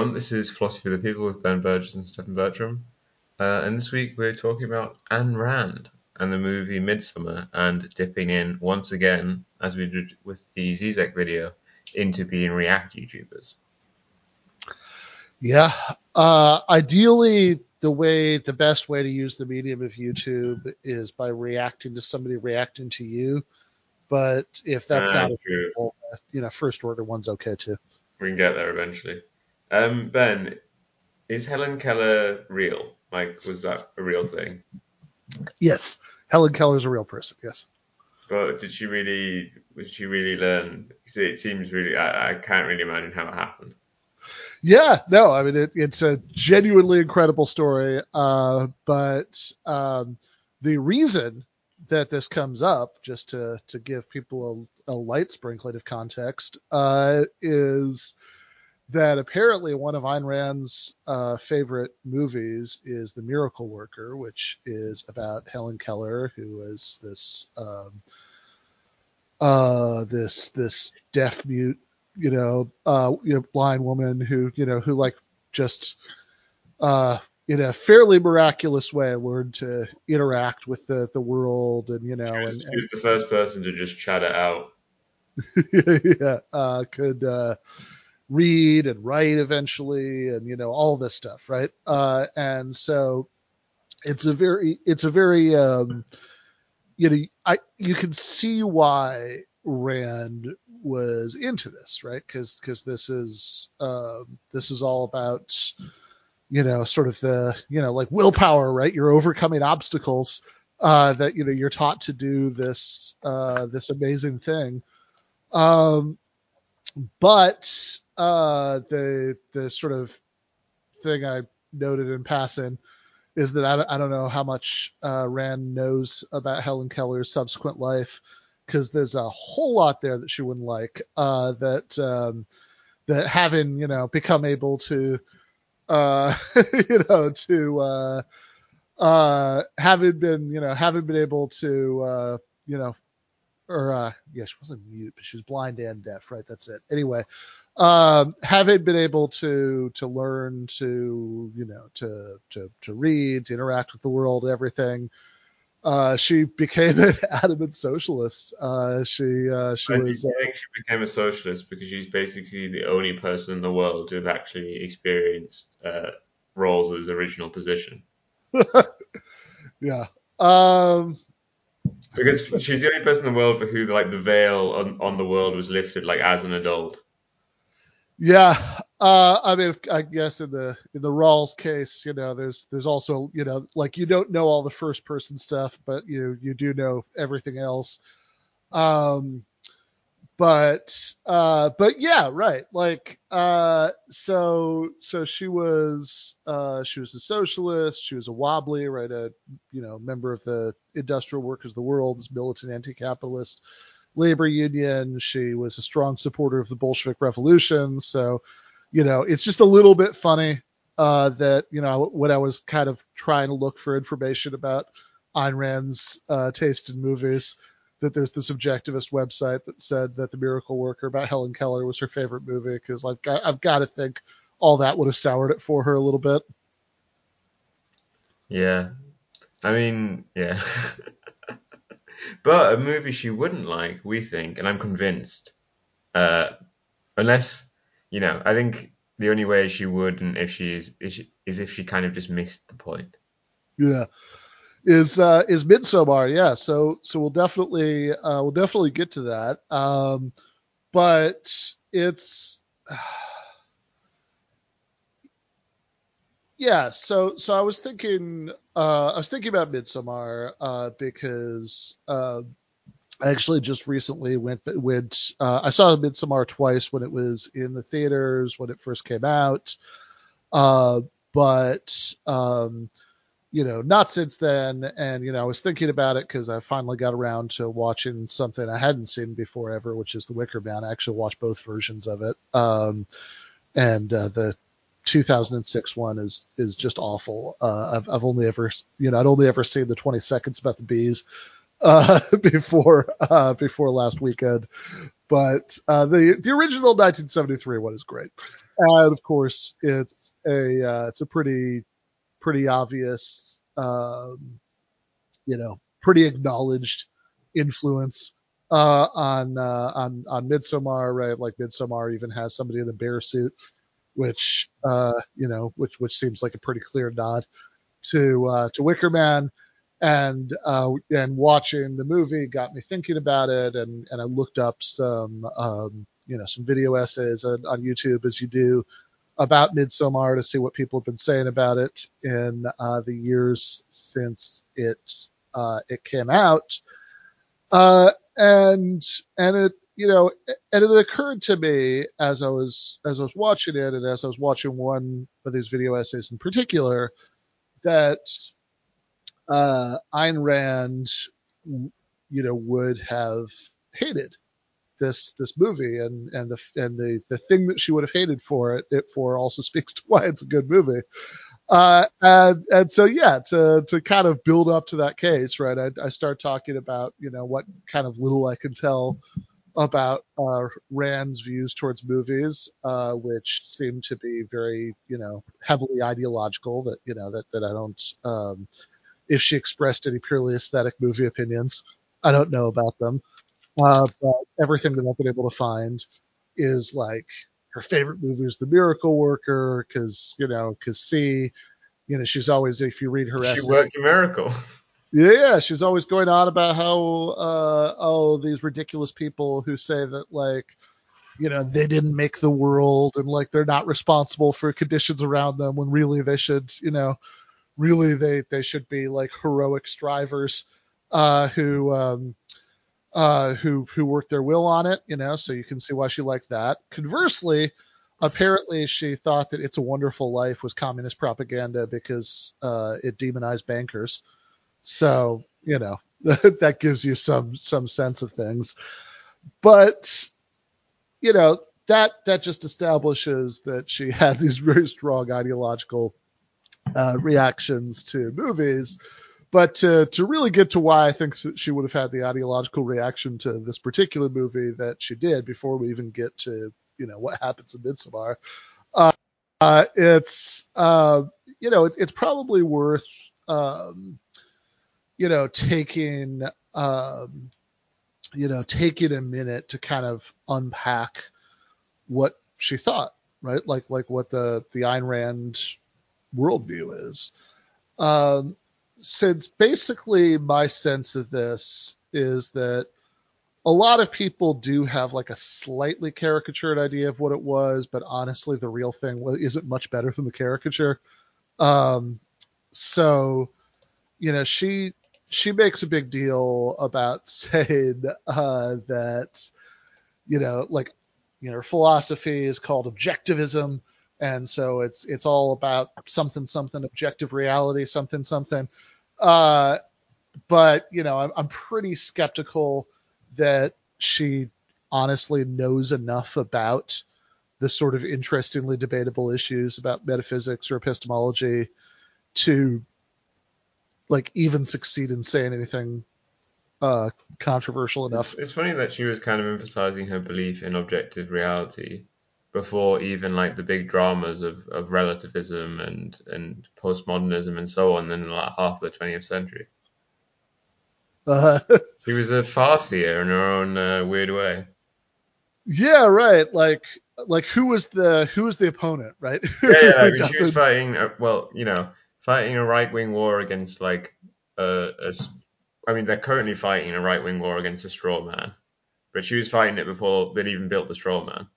everyone, this is Philosophy of the People with Ben Burgis and Stefan Bertram. Uh, and this week we're talking about Ayn Rand and the movie Midsommar and dipping in once again, as we did with the Zizek video, into being React YouTubers. Yeah. Uh, ideally, the way, the best way to use the medium of YouTube is by reacting to somebody reacting to you. But if that's Ah, not true. available, uh, you know, first order one's okay too. We can get there eventually. Um, Ben, is Helen Keller real? Like, was that a real thing? Yes. Helen Keller is a real person. Yes. But did she really? Did she really learn? it seems really. I, I can't really imagine how it happened. Yeah, no, I mean it, it's a genuinely incredible story. Uh, but um, the reason that this comes up, just to to give people a, a light sprinkling of context, uh, is that apparently one of Ayn Rand's uh, favorite movies is The Miracle Worker, which is about Helen Keller, who is this um, uh, this this deaf mute you know, uh, you know, blind woman who, you know, who like just, uh, in a fairly miraculous way learned to interact with the, the world and, you know, She was, and, she was the first person to just chat it out. yeah, uh, could, uh, read and write eventually and, you know, all this stuff. Right. Uh, and so it's a very, it's a very, um, you know, I, you can see why Rand was into this, right? Because because this is um, this is all about you know sort of the you know like willpower, right? You're overcoming obstacles uh, that you know you're taught to do this uh, this amazing thing. Um, but uh, the the sort of thing I noted in passing is that I, don't- I don't know how much uh, Rand knows about Helen Keller's subsequent life because there's a whole lot there that she wouldn't like. Uh, that um, that having you know become able to uh, you know to uh, uh, having been you know having been able to uh, you know or uh, yeah she wasn't mute but she was blind and deaf right that's it anyway um, having been able to to learn to you know to to to read to interact with the world everything uh, she became an adamant socialist. Uh, she uh, she And was think she became a socialist because she's basically the only person in the world who've actually experienced uh, Rawls's original position? yeah. Um, Because she's the only person in the world for who like the veil on, on the world was lifted like as an adult. yeah. Uh, I mean, I guess in the in the Rawls case, you know, there's there's also you know like you don't know all the first person stuff, but you you do know everything else. Um, but uh, but yeah, right. Like uh, so so she was uh, she was a socialist. She was a wobbly, right? A you know member of the Industrial Workers of the World, this militant anti-capitalist labor union. She was a strong supporter of the Bolshevik Revolution. So you know, it's just a little bit funny uh, that you know when I was kind of trying to look for information about Ayn Rand's uh, taste in movies, that there's this objectivist website that said that The Miracle Worker about Helen Keller was her favorite movie because like I've got to think all that would have soured it for her a little bit. Yeah. I mean, yeah. but a movie she wouldn't like, we think, and I'm convinced, uh, unless, you know, I think the only way she wouldn't if she is, is, she, is if she kind of just missed the point. Yeah. Is uh is Midsommar, yeah. So so we'll definitely uh we'll definitely get to that. Um but it's yeah, so so I was thinking uh I was thinking about Midsommar uh because uh I actually just recently went went uh I saw Midsommar twice when it was in the theaters when it first came out. Uh but um you know, not since then. And, you know, I was thinking about it because I finally got around to watching something I hadn't seen before ever, which is The Wicker Man. I actually watched both versions of it. Um, and uh, the 2006 one is is just awful. Uh, I've I've only ever you know I'd only ever seen the 20 seconds about the bees, uh, before uh, before last weekend. But uh, the the original 1973 one is great, and of course it's a uh, it's a pretty pretty obvious, um, you know, pretty acknowledged influence uh, on uh, on on Midsommar, right? Like Midsommar even has somebody in a bear suit, which uh, you know, which which seems like a pretty clear nod to uh, to Wicker Man. And uh, and watching the movie got me thinking about it, and and I looked up some um, you know some video essays on, on YouTube as you do about Midsommar to see what people have been saying about it in uh, the years since it uh, it came out. Uh, and and it you know and it occurred to me as I was as I was watching it and as I was watching one of these video essays in particular that uh, Ayn Rand you know would have hated this this movie and and the and the the thing that she would have hated for it it for also speaks to why it's a good movie uh, and and so yeah, to to kind of build up to that case, right? I, I start talking about you know what kind of little I can tell about uh, Rand's views towards movies, uh, which seem to be very you know heavily ideological. That you know that that I don't. Um, if she expressed any purely aesthetic movie opinions, I don't know about them. Uh, but everything that I've been able to find is like her favorite movie is The Miracle Worker because you know because C, you know she's always if you read her She essay, worked a miracle. yeah, she's always going on about how uh, oh these ridiculous people who say that like you know they didn't make the world and like they're not responsible for conditions around them when really they should you know really they they should be like heroic strivers uh, who um, uh, who who worked their will on it, you know, so you can see why she liked that. Conversely, apparently she thought that It's a Wonderful Life was communist propaganda because uh, it demonized bankers. So you know that gives you some some sense of things, but you know that that just establishes that she had these very strong ideological uh, reactions to movies but to, to really get to why I think she would have had the ideological reaction to this particular movie that she did before we even get to, you know, what happens in Midsommar, uh, uh, it's, uh, you know, it, it's probably worth, um, you know, taking, um, you know, taking a minute to kind of unpack what she thought, right? Like, like what the, the Ayn Rand worldview is. Um, since basically my sense of this is that a lot of people do have like a slightly caricatured idea of what it was, but honestly, the real thing isn't much better than the caricature. Um, so, you know, she she makes a big deal about saying uh, that, you know, like, you know, her philosophy is called objectivism, and so it's it's all about something something objective reality, something something. Uh, but you know, I'm, I'm pretty skeptical that she honestly knows enough about the sort of interestingly debatable issues about metaphysics or epistemology to like even succeed in saying anything uh, controversial enough. It's, it's funny that she was kind of emphasizing her belief in objective reality before even like the big dramas of, of relativism and, and postmodernism and so on in like half of the 20th century. Uh, she was a farcier in her own uh, weird way. Yeah, right. Like like who was the who was the opponent, right? Yeah, yeah. I mean, she was fighting. A, well, you know, fighting a right wing war against like a, a. I mean, they're currently fighting a right wing war against a straw man, but she was fighting it before they'd even built the straw man.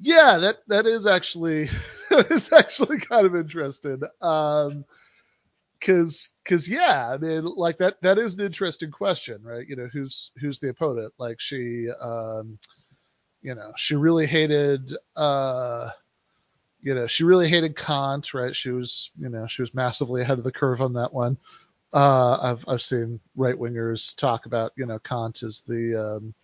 Yeah, that that is actually is actually kind of interesting. Um, cause, cause yeah, I mean, like that, that is an interesting question, right? You know, who's, who's the opponent? Like she, um, you know, she really hated, uh, you know, she really hated Kant, right? She was, you know, she was massively ahead of the curve on that one. Uh, I've, I've seen right wingers talk about, you know, Kant as the, um,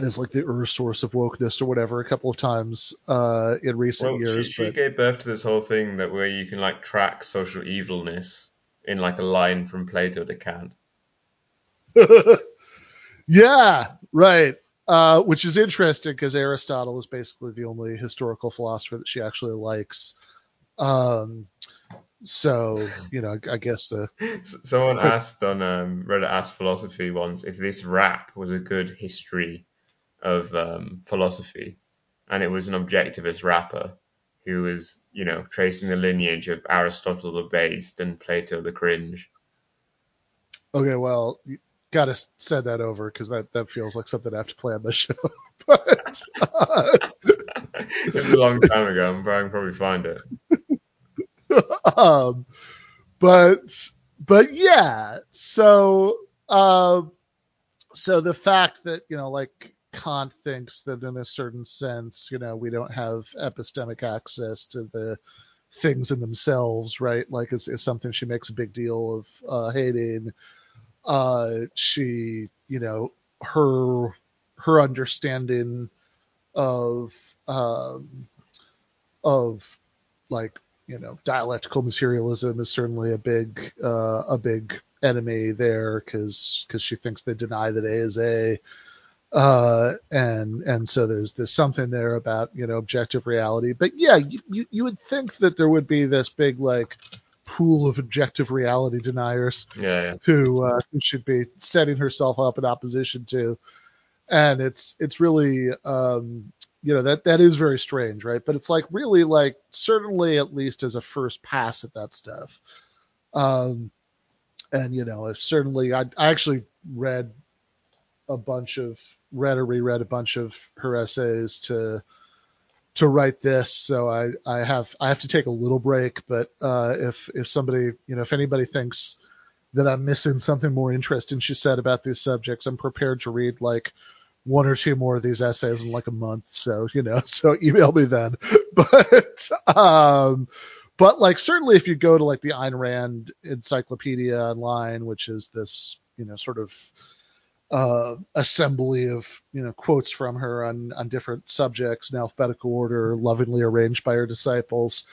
as like the Ur source of wokeness or whatever a couple of times uh, in recent well, years. She, she gave birth to this whole thing that where you can like track social evilness in like a line from Plato to Kant. yeah, right. Uh, which is interesting because Aristotle is basically the only historical philosopher that she actually likes. Um, so you know, I guess the someone asked on um, Reddit asked philosophy once if this rap was a good history of um, philosophy, and it was an objectivist rapper who was you know tracing the lineage of Aristotle the based and Plato the cringe. Okay, well, you got to send that over because that that feels like something I have to play on the show. but uh, it was a long time ago. I'm probably probably find it. um, but but yeah, so uh, so the fact that you know, like Kant thinks that in a certain sense, you know, we don't have epistemic access to the things in themselves, right? Like is, is something she makes a big deal of uh, hating. Uh, she, you know, her her understanding of um, of like you know dialectical materialism is certainly a big uh, a big enemy there because because she thinks they deny that A is A. Uh, and and so there's there's something there about you know objective reality, but yeah, you, you, you would think that there would be this big like pool of objective reality deniers yeah, yeah. who uh, who should be setting herself up in opposition to, and it's it's really um, you know that that is very strange, right? But it's like really like certainly at least as a first pass at that stuff. Um, and you know, certainly I, I actually read a bunch of read or reread a bunch of her essays to to write this, so I I have I have to take a little break. But uh, if if somebody you know if anybody thinks that I'm missing something more interesting she said about these subjects, I'm prepared to read like one or two more of these essays in like a month. So, you know, so email me then. But, um, but like certainly if you go to like the Ayn Rand Encyclopedia online, which is this, you know, sort of, uh, assembly of, you know, quotes from her on, on different subjects in alphabetical order, lovingly arranged by her disciples.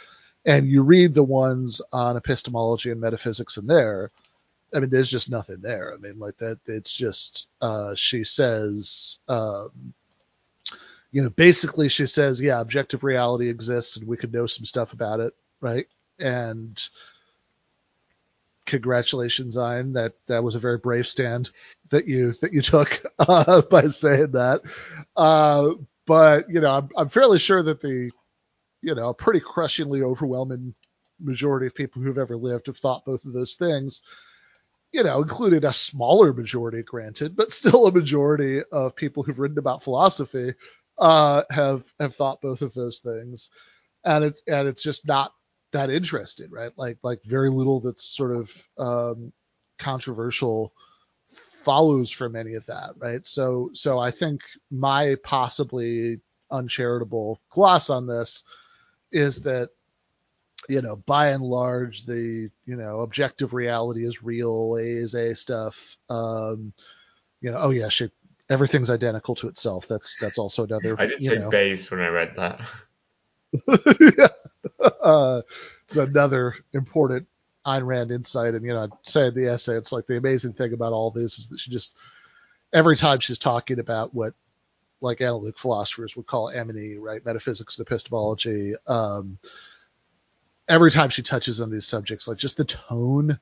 And you read the ones on epistemology and metaphysics in there, I mean, there's just nothing there. I mean, like that. It's just uh, she says, um, you know, basically she says, yeah, objective reality exists, and we could know some stuff about it, right? And congratulations, Ayn. That that was a very brave stand that you that you took uh, by saying that. Uh, but you know, I'm I'm fairly sure that the you know, pretty crushingly overwhelming majority of people who've ever lived have thought both of those things you know, including a smaller majority, granted, but still a majority of people who've written about philosophy uh, have have thought both of those things, and it's and it's just not that interested, right? Like like very little that's sort of um, controversial follows from any of that, right? So so I think my possibly uncharitable gloss on this is that you know, by and large, the you know objective reality is real. A is A stuff. Um, you know, oh yeah, she, everything's identical to itself. That's that's also another. I did say know. base when I read that. uh, it's another important Ayn Rand insight, and you know, I say in the essay, it's like the amazing thing about all this is that she just every time she's talking about what like analytic philosophers would call M&E, right, metaphysics and epistemology. Um, every time she touches on these subjects, like just the tone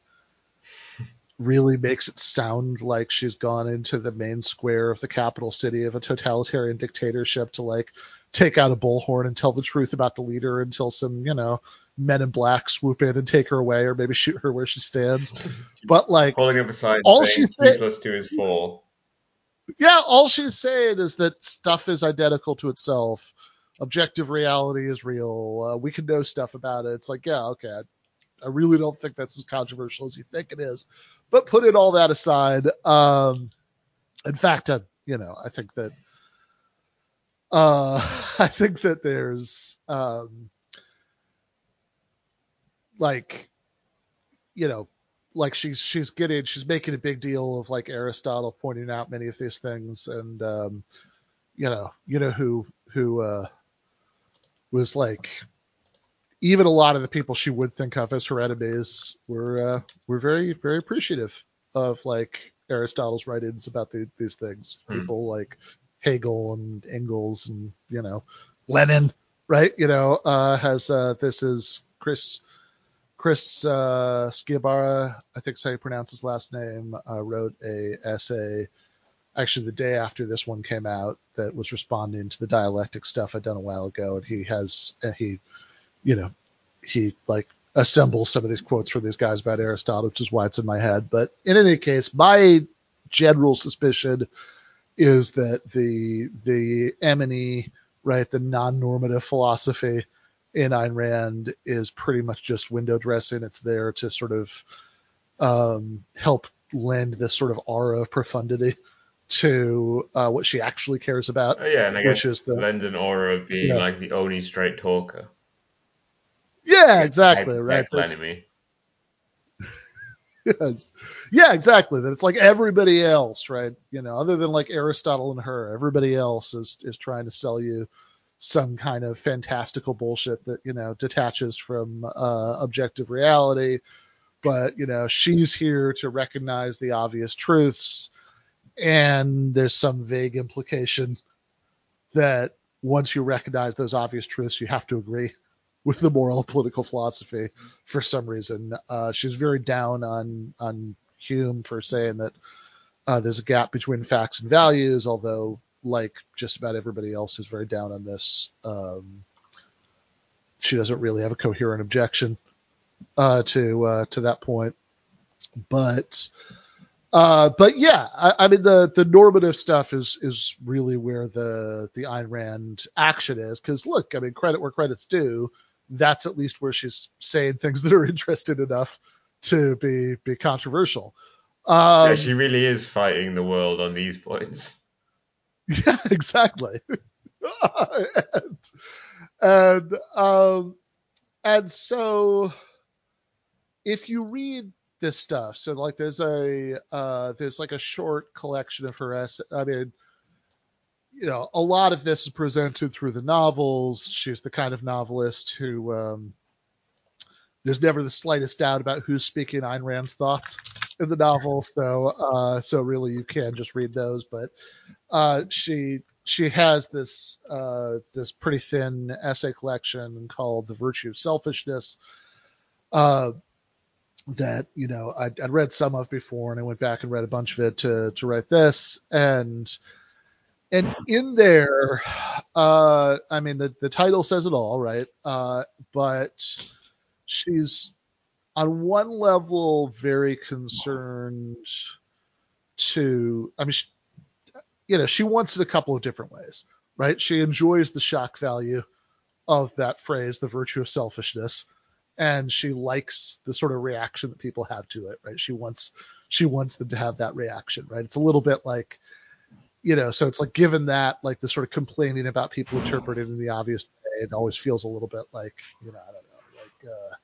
really makes it sound like she's gone into the main square of the capital city of a totalitarian dictatorship to like take out a bullhorn and tell the truth about the leader until some, you know, men in black swoop in and take her away or maybe shoot her where she stands. But like holding up a sign all she say, plus two is four. Yeah, all she's saying is that stuff is identical to itself objective reality is real. Uh, we can know stuff about it. It's like, yeah, okay. I, I, really don't think that's as controversial as you think it is. But putting all that aside, um, in fact, I, you know, I think that, uh, I think that there's, um, like, you know, like she's she's getting she's making a big deal of like Aristotle pointing out many of these things and um you know you know who who uh was like even a lot of the people she would think of as her enemies were uh, were very very appreciative of like Aristotle's writings about the, these things. Hmm. People like Hegel and Engels and you know Lenin, right? You know, uh, has uh, this is Chris Chris uh, Sciabarra, I think is how you pronounce his last name, uh, wrote a essay actually the day after this one came out that was responding to the dialectic stuff I'd done a while ago, and he has and he, you know, he like assembles some of these quotes from these guys about Aristotle, which is why it's in my head. But in any case, my general suspicion is that the the M&E, right, the non-normative philosophy in Ayn Rand is pretty much just window dressing. It's there to sort of um, help lend this sort of aura of profundity to uh, what she actually cares about. Oh, yeah, and I Which guess is the- lend an aura of being Yeah. like the only straight talker. Yeah, exactly, right. enemy. Yes. Yeah, exactly. That it's like everybody else, right? You know, other than like Aristotle and her, everybody else is is trying to sell you some kind of fantastical bullshit that you know detaches from uh, objective reality. But you know, she's here to recognize the obvious truths, and there's some vague implication that once you recognize those obvious truths, you have to agree with the moral political philosophy for some reason. Uh, she's very down on on Hume for saying that uh, there's a gap between facts and values, although like just about everybody else who's very down on this, um, she doesn't really have a coherent objection uh, to uh, to that point. But uh, but yeah, I, I mean the the normative stuff is is really where the the Ayn Rand action is because look, I mean credit where credit's due that's at least where she's saying things that are interesting enough to be be controversial. Um, yeah, she really is fighting the world on these points. yeah, exactly. and and um, and so if you read this stuff, so like there's a uh, there's like a short collection of her essays. I mean, you know, a lot of this is presented through the novels. She's the kind of novelist who um, there's never the slightest doubt about who's speaking Ayn Rand's thoughts in the novel. So uh, so really you can just read those. But uh, she she has this uh, this pretty thin essay collection called The Virtue of Selfishness. Uh, that you know I'd, I'd read some of before, and I went back and read a bunch of it to to write this, and and in there, uh, I mean the the title says it all, right? Uh, but she's on one level very concerned to, I mean, she, you know, she wants it a couple of different ways, right? She enjoys the shock value of that phrase, the virtue of selfishness, and she likes the sort of reaction that people have to it, right? She wants she wants them to have that reaction, right? It's a little bit like, you know, so it's like given that like the sort of complaining about people interpreting in the obvious way, it always feels a little bit like, you know, I don't know, like uh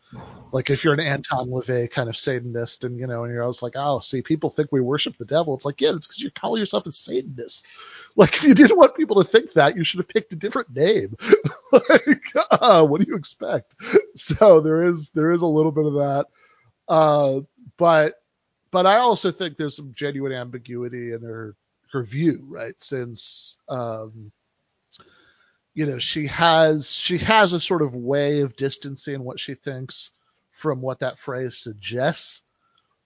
like if you're an Anton LaVey kind of Satanist and you know, and you're always like, oh, see, people think we worship the devil. It's like, yeah, it's because you call yourself a Satanist. Like if you didn't want people to think that, you should have picked a different name. like, uh, what do you expect? So there is there is a little bit of that. Uh, but but I also think there's some genuine ambiguity in her view, right? Since um, you know she has she has a sort of way of distancing what she thinks from what that phrase suggests,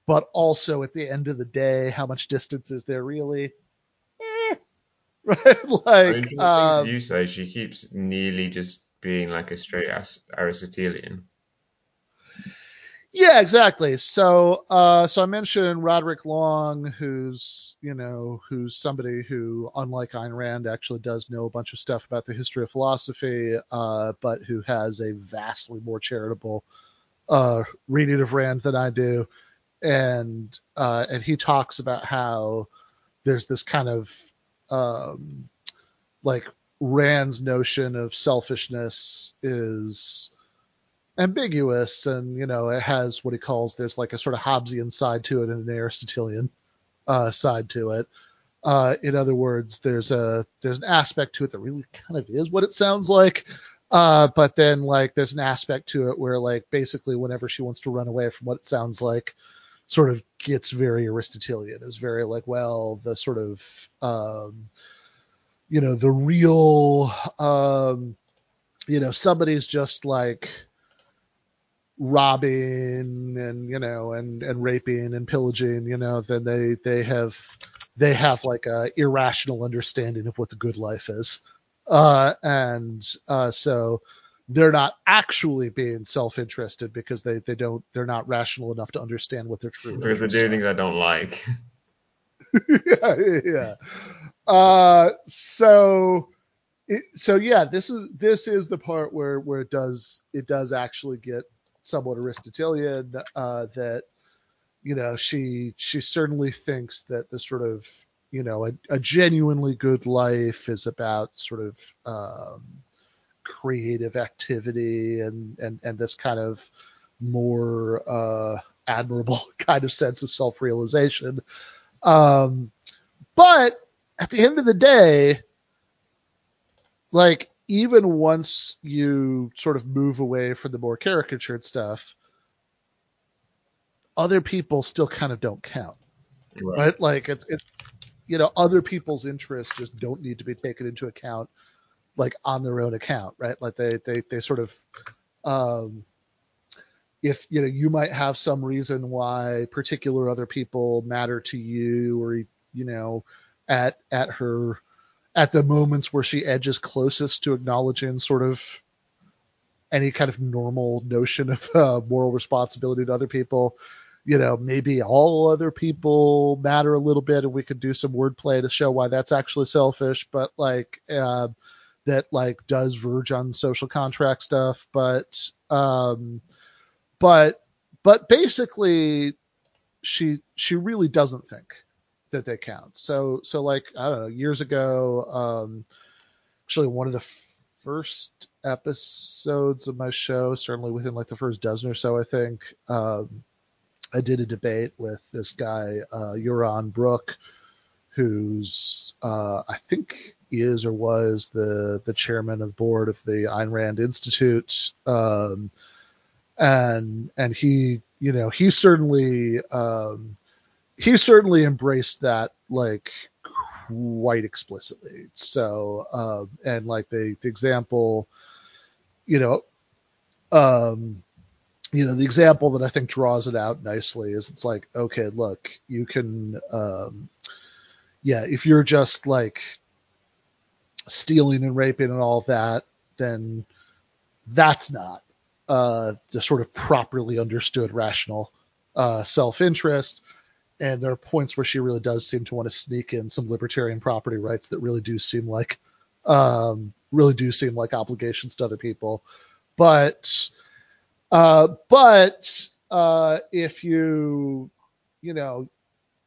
but also at the end of the day, how much distance is there really? Eh, right? I mean, like, from the things um, you say, she keeps nearly just being like a straight Aristotelian. Yeah, exactly. So, uh, so I mentioned Roderick Long, who's you know who's somebody who, unlike Ayn Rand, actually does know a bunch of stuff about the history of philosophy, uh, but who has a vastly more charitable uh, reading of Rand than I do, and uh, and he talks about how there's this kind of um, like Rand's notion of selfishness is ambiguous and you know it has what he calls there's like a sort of Hobbesian side to it and an Aristotelian uh, side to it. Uh, in other words, there's a there's an aspect to it that really kind of is what it sounds like, Uh, but then like there's an aspect to it where like basically whenever she wants to run away from what it sounds like, sort of gets very Aristotelian. Is very like well the sort of um, you know the real um, you know somebody's just like robbing and you know and and raping and pillaging you know then they they have they have like a irrational understanding of what the good life is uh and uh so they're not actually being self-interested because they they don't they're not rational enough to understand what they're true because they're doing things I don't like. yeah, yeah. Uh, so, it, so yeah, this is this is the part where where it does it does actually get somewhat Aristotelian. Uh, that you know she she certainly thinks that the sort of you know a, a genuinely good life is about sort of um, creative activity and and and this kind of more uh, admirable kind of sense of self-realization. Um, but at the end of the day, like even once you sort of move away from the more caricatured stuff, other people still kind of don't count, right? right? Like it's it, you know, other people's interests just don't need to be taken into account, like on their own account, right? Like they they they sort of, um, if you know, you might have some reason why particular other people matter to you, or you know, at at her at the moments where she edges closest to acknowledging sort of any kind of normal notion of uh, moral responsibility to other people. You know, maybe all other people matter a little bit, and we could do some wordplay to show why that's actually selfish. But like uh, that, like does verge on social contract stuff. But um, but but basically, she she really doesn't think that they count. So so like I don't know, years ago, um, actually one of the first episodes of my show, certainly within like the first dozen or so, I think, um, I did a debate with this guy, uh, Yaron Brook, who's uh, I think is or was the the chairman of the board of the Ayn Rand Institute, um, and and he you know he certainly um, he certainly embraced that like quite explicitly. So, uh, and like the, the example, you know, um, you know, the example that I think draws it out nicely is it's like, okay, look, you can, um, yeah, if you're just like stealing and raping and all that, then that's not uh, the sort of properly understood rational uh, self-interest and there are points where she really does seem to want to sneak in some libertarian property rights that really do seem like um, really do seem like obligations to other people. But uh, but uh, if you you know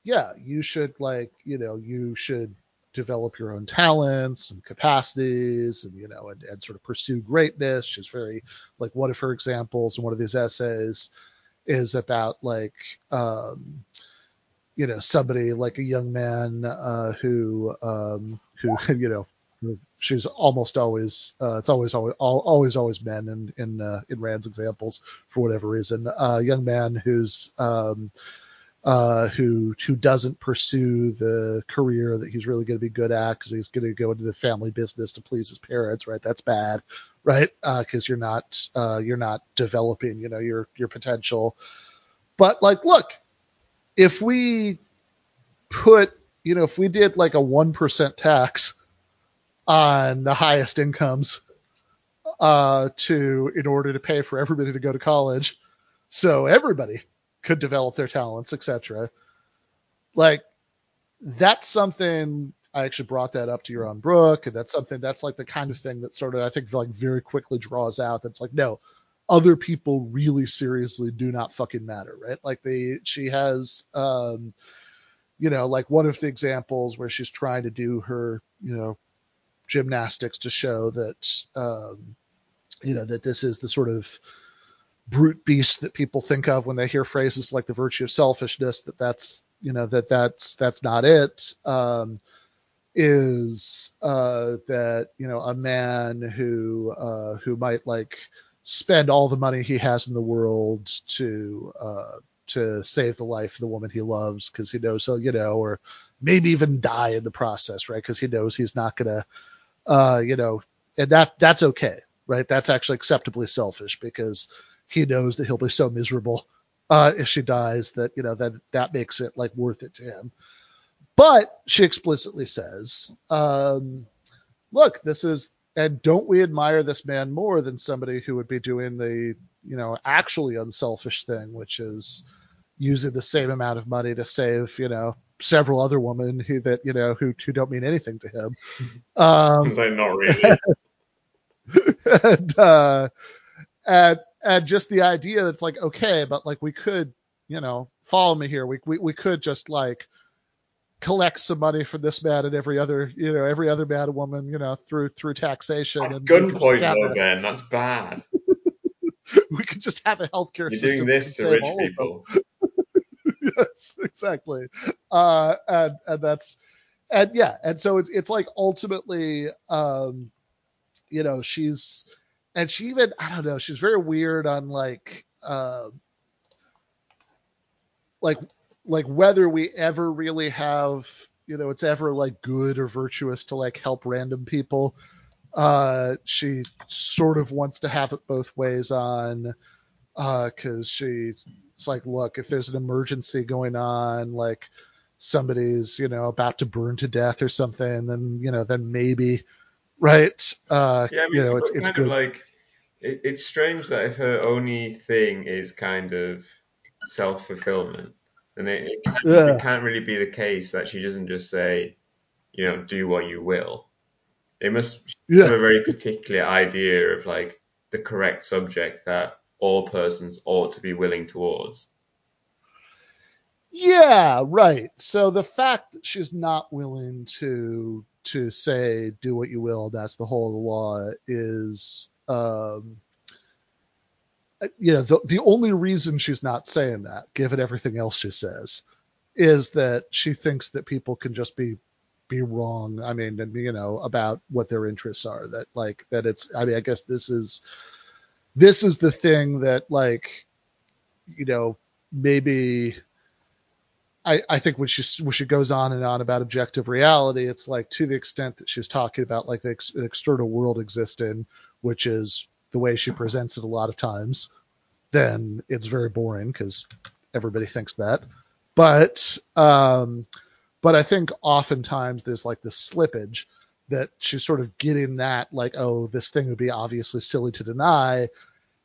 yeah you should like you know you should develop your own talents and capacities and you know and, and sort of pursue greatness she's very like one of her examples in one of these essays is about like um, you know somebody like a young man uh, who um, who you know she's almost always uh, it's always always always always men in in uh, in Rand's examples for whatever reason. A young man who's um, uh, who who doesn't pursue the career that he's really going to be good at because he's going to go into the family business to please his parents right? That's bad right? Because uh, you're not uh, you're not developing you know your your potential. But like look if we put, you know, if we did like a 1% tax on the highest incomes uh, to in order to pay for everybody to go to college so everybody could develop their talents etc like that's something i actually brought that up to Yaron Brook and that's something that's like the kind of thing that sort of i think like very quickly draws out that's like no other people really seriously do not fucking matter, right? Like they, she has, um, you know, like one of the examples where she's trying to do her, you know, gymnastics to show that, um, you know, that this is the sort of brute beast that people think of when they hear phrases like the virtue of selfishness. That that's, you know, that that's that's not it. Um, is uh, that you know a man who uh, who might like spend all the money he has in the world to uh, to save the life of the woman he loves because he knows he'll you know or maybe even die in the process right? Because he knows he's not gonna uh, you know and that that's okay right? That's actually acceptably selfish because he knows that he'll be so miserable uh, if she dies that you know that that makes it like worth it to him. But she explicitly says, um, look, this is, and don't we admire this man more than somebody who would be doing the, you know, actually unselfish thing, which is using the same amount of money to save, you know, several other women who that, you know, who, who don't mean anything to him. Um, not really. and, uh, and, and just the idea that's like, okay, but like we could, you know, follow me here. We, we, we could just like, collect some money from this man and every other, you know, every other man and woman, you know, through through taxation. At and gunpoint, though, Ben, that's bad. we could just have a healthcare You're system. doing this to rich people. yes, exactly. Uh, and and that's and yeah, and so it's it's like ultimately, um, you know, she's and she even I don't know, she's very weird on like. Uh, like like whether we ever really have you know it's ever like good or virtuous to like help random people uh she sort of wants to have it both ways on uh cuz she's like look if there's an emergency going on like somebody's you know about to burn to death or something then you know then maybe right? Uh yeah I mean, you know it's it's good. like it, it's strange that if her only thing is kind of self-fulfillment and it, it, can't, yeah. it can't really be the case that she doesn't just say, you know, do what you will. It must yeah. have a very particular idea of like the correct subject that all persons ought to be willing towards. Yeah, right. So the fact that she's not willing to to say do what you will, that's the whole of the law is um Uh, you know, the, the only reason she's not saying that, given everything else she says, is that she thinks that people can just be be wrong. I mean, and you know, about what their interests are. That like that it's. I mean, I guess this is this is the thing that like, you know, maybe. I, I think when she when she goes on and on about objective reality, it's like to the extent that she's talking about like the ex, an external world existing, which is the way she presents it a lot of times, then it's very boring because everybody thinks that. But um, but I think oftentimes there's like this slippage that she's sort of getting that like, oh, this thing would be obviously silly to deny,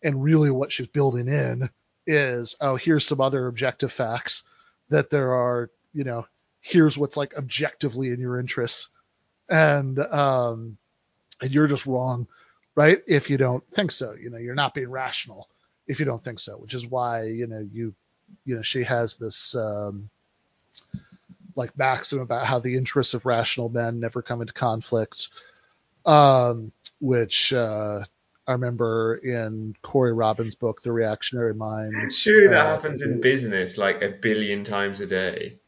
and really what she's building in is, oh, here's some other objective facts that there are, you know, here's what's like objectively in your interests, and um, and you're just wrong right? If you don't think so, you know, you're not being rational if you don't think so, which is why, you know, you, you know, she has this, um, like maxim about how the interests of rational men never come into conflict, um, which, uh, I remember in Corey Robin's book, The Reactionary Mind. Surely that uh, happens in business like a billion times a day.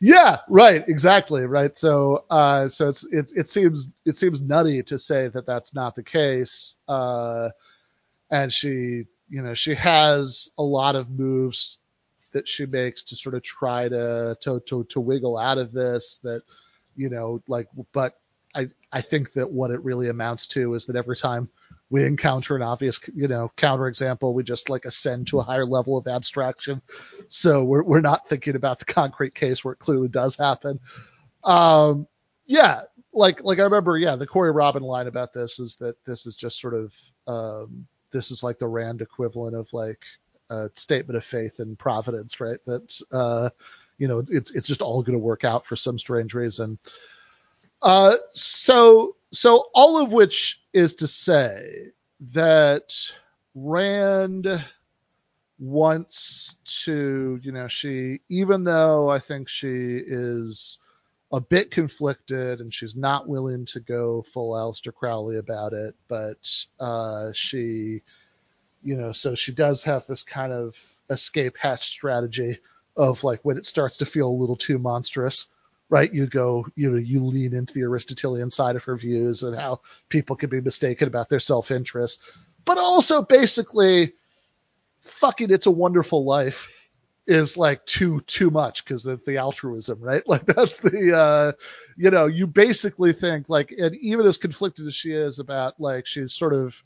Yeah, right, exactly, right. So, uh, so it's it it seems it seems nutty to say that that's not the case. Uh, and she, you know, she has a lot of moves that she makes to sort of try to to to, to wiggle out of this. That, you know, like, but I I think that what it really amounts to is that every time we encounter an obvious, you know, counterexample, we just like ascend to a higher level of abstraction. So we're we're not thinking about the concrete case where it clearly does happen. Um, yeah, like like I remember, yeah, the Corey Robin line about this is that this is just sort of um, this is like the Rand equivalent of like a statement of faith and providence, right? That uh, you know, it's it's just all going to work out for some strange reason. Uh, so so all of which is to say that Rand wants to, you know, she, even though I think she is a bit conflicted and she's not willing to go full Aleister Crowley about it, but uh, she, you know, so she does have this kind of escape hatch strategy of like when it starts to feel a little too monstrous, right? You go, you know, you lean into the Aristotelian side of her views and how people can be mistaken about their self interest, but also basically, fucking, it's a wonderful life is like too too much because of the altruism, right? Like that's the uh you know, you basically think like and even as conflicted as she is about like she's sort of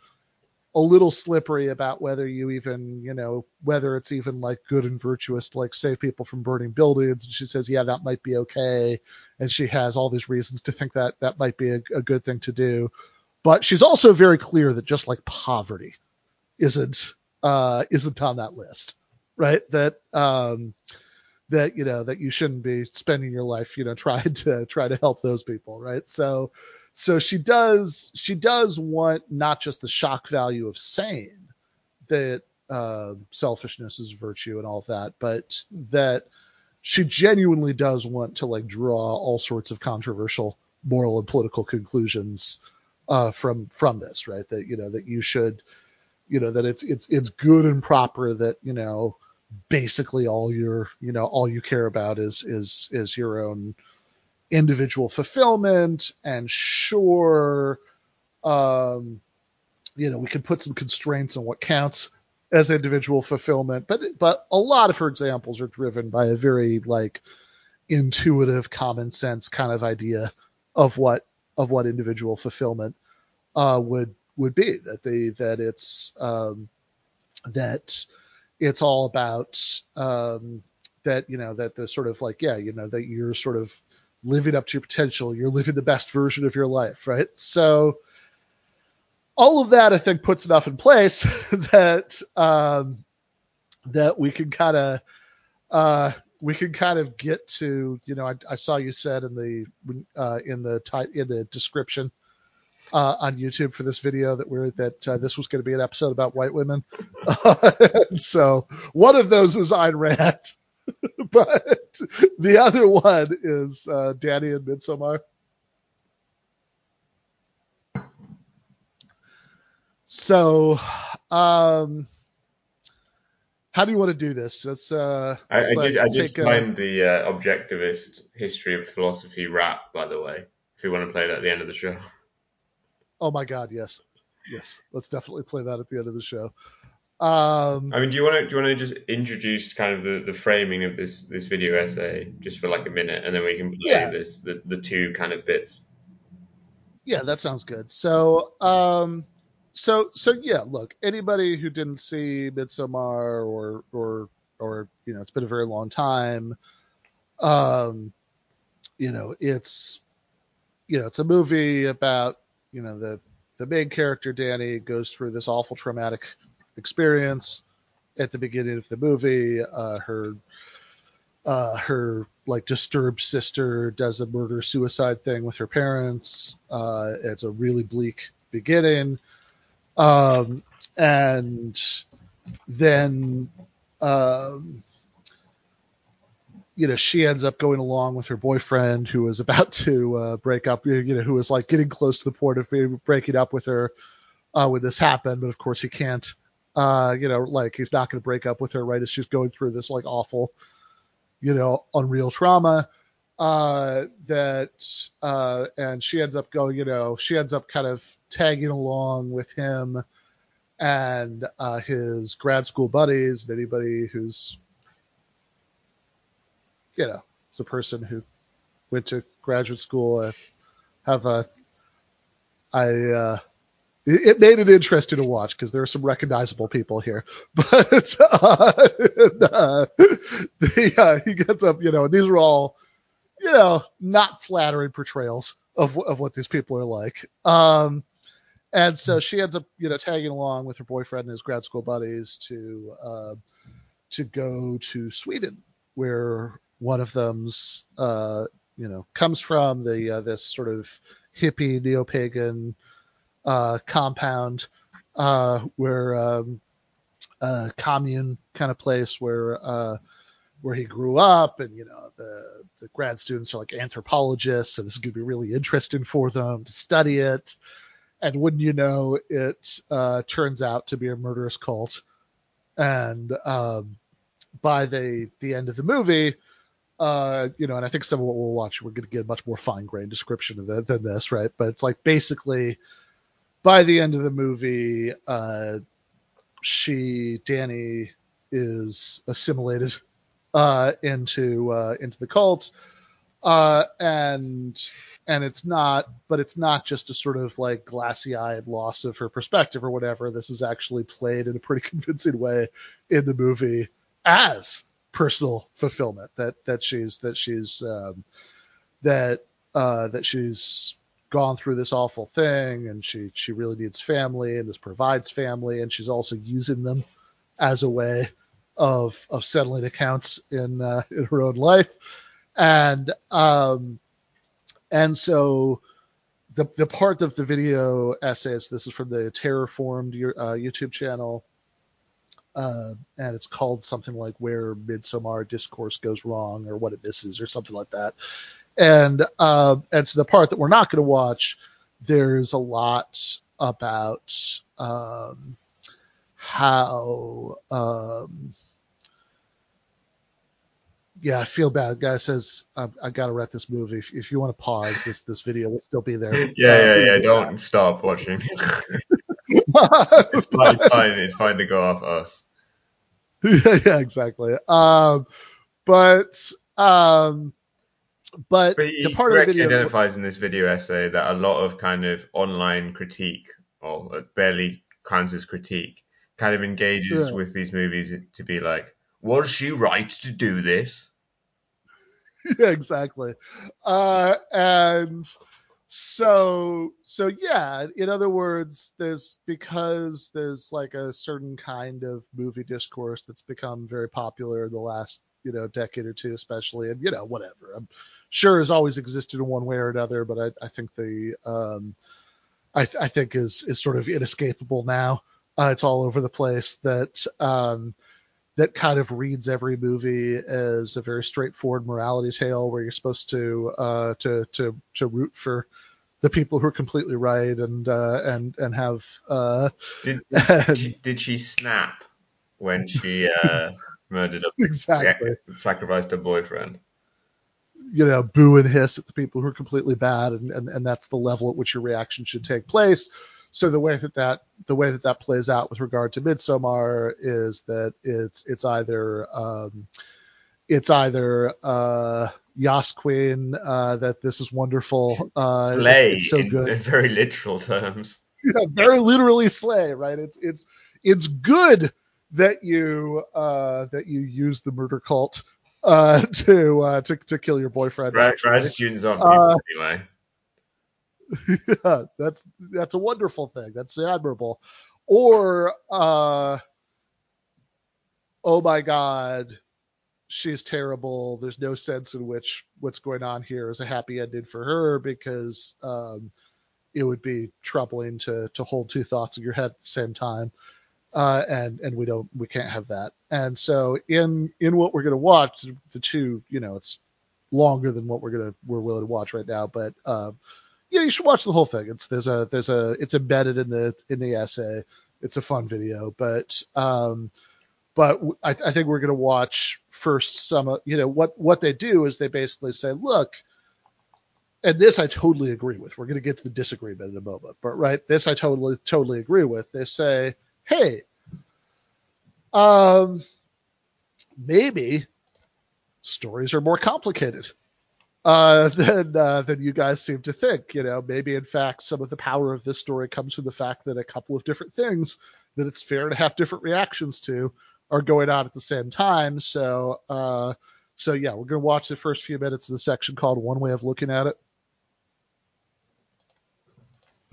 a little slippery about whether you even, you know, whether it's even like good and virtuous to like save people from burning buildings. And she says, yeah, that might be okay. And she has all these reasons to think that that might be a, a good thing to do. But she's also very clear that just like poverty isn't, uh, isn't on that list, right? That, um, that, you know, that you shouldn't be spending your life, you know, trying to try to help those people, right? So, so she does she does want not just the shock value of saying that uh, selfishness is virtue and all of that, but that she genuinely does want to like draw all sorts of controversial moral and political conclusions uh, from from this, right? That you know that you should, you know, that it's it's it's good and proper that you know basically all your you know all you care about is is is your own individual fulfillment and sure um, you know we can put some constraints on what counts as individual fulfillment but but a lot of her examples are driven by a very like intuitive common sense kind of idea of what of what individual fulfillment uh, would would be that they that it's um, that it's all about um, that you know that the sort of like yeah you know that you're sort of living up to your potential. You're living the best version of your life, right? So all of that, I think, puts enough in place that um, that we can kind of uh, we can kind of get to. You know, I, I saw you said in the uh, in the ti- in the description uh, on YouTube for this video that we're that uh, this was going to be an episode about white women. so one of those is Ayn Rand. but the other one is uh, Dani and Midsommar. So, um, how do you want to do this? Let's. Uh, I, I did. I did find a... the uh, objectivist history of philosophy rap, by the way. If you want to play that at the end of the show. Oh my God! Yes, yes. Let's definitely play that at the end of the show. Um, I mean, do you want to do you want to just introduce kind of the, the framing of this this video essay just for like a minute, and then we can play yeah. this the, the two kind of bits. Yeah, that sounds good. So, um, so so yeah, look, anybody who didn't see Midsommar or or or you know, it's been a very long time. Um, you know, it's you know, it's a movie about you know the the main character Dani goes through this awful traumatic experience at the beginning of the movie. Uh, her uh, her like disturbed sister does a murder suicide thing with her parents. Uh, it's a really bleak beginning, um, and then um, you know she ends up going along with her boyfriend who is about to uh, break up. You know who is like getting close to the point of breaking up with her uh, when this happened, but of course he can't uh, you know, like he's not going to break up with her right as she's going through this like awful, you know, unreal trauma. Uh, that uh, and she ends up going, you know, she ends up kind of tagging along with him and uh, his grad school buddies and anybody who's, you know, it's a person who went to graduate school. Uh, have a, I, uh, it made it interesting to watch because there are some recognizable people here. But uh, and, uh, the, uh, he gets up, you know, and these are all, you know, not flattering portrayals of of what these people are like. Um, and so she ends up, you know, tagging along with her boyfriend and his grad school buddies to uh, to go to Sweden, where one of them's, uh, you know, comes from the uh, this sort of hippie neo pagan uh, compound uh, where um, a commune kind of place where uh, where he grew up, and you know the the grad students are like anthropologists, so this is going to be really interesting for them to study it. And wouldn't you know, it uh, turns out to be a murderous cult. And um, by the the end of the movie, uh, you know, and I think some of what we'll watch, we're going to get a much more fine grained description of it than this, right? But it's like basically by the end of the movie, uh, she, Dani, is assimilated uh, into uh, into the cult, uh, and and it's not, but it's not just a sort of like glassy eyed loss of her perspective or whatever. This is actually played in a pretty convincing way in the movie as personal fulfillment that that she's that she's um, that uh, that she's gone through this awful thing and she she really needs family and this provides family and she's also using them as a way of of settling accounts in uh, in her own life and um and so the the part of the video essays this is from the terraformed uh, youtube channel uh, and it's called something like where Midsommar discourse goes wrong or what it misses or something like that. And uh, and so the part that we're not going to watch, there's a lot about um, how um, yeah, I feel bad. Guy says I, I got to rent this movie. If, if, you want to pause this this video, will still be there. Yeah, uh, yeah, yeah. Don't stop watching. it's, fine, it's fine. It's fine to go off us. yeah, yeah, exactly. Um, but um, but, but the part of the video identifies in this video essay that a lot of kind of online critique, or barely counts as critique, kind of engages yeah. with these movies to be like, was she right to do this? yeah, exactly. Uh, and so so yeah in other words there's because there's like a certain kind of movie discourse that's become very popular in the last you know decade or two especially and you know whatever i'm sure has always existed in one way or another but i, I think the um I, th- I think is is sort of inescapable now uh, it's all over the place that um that kind of reads every movie as a very straightforward morality tale where you're supposed to uh, to to to root for the people who are completely right and uh, and and have. Uh, did and, she, did she snap when she uh, murdered a exactly sacrificed her boyfriend? You know, boo and hiss at the people who are completely bad, and, and and that's the level at which your reaction should take place. So the way that that the way that that plays out with regard to Midsommar is that it's it's either um, it's either uh, Yas Queen, uh, that this is wonderful. Uh, slay it's so in, good. in very literal terms. Yeah, very literally slay, right? It's it's it's good that you uh, that you use the murder cult uh, to uh, to to kill your boyfriend. Right, right students on uh, anyway. yeah, that's that's a wonderful thing. That's admirable. Or uh, oh my god, she's terrible. There's no sense in which what's going on here is a happy ending for her because um, it would be troubling to to hold two thoughts in your head at the same time. Uh, and and we don't we can't have that. And so in in what we're gonna watch, the two you know it's longer than what we're gonna we're willing to watch right now, but uh, yeah, you should watch the whole thing. It's there's a there's a it's embedded in the in the essay. It's a fun video, but um, but I, I think we're gonna watch first some you know what what they do is they basically say look and this I totally agree with. We're going to get to the disagreement in a moment, but right, this I totally totally agree with. They say, "Hey, um, maybe stories are more complicated uh, than uh, than you guys seem to think. You know, maybe in fact some of the power of this story comes from the fact that a couple of different things that it's fair to have different reactions to are going on at the same time. So, uh, so yeah, we're to watch the first few minutes of the section called "One Way of Looking at It."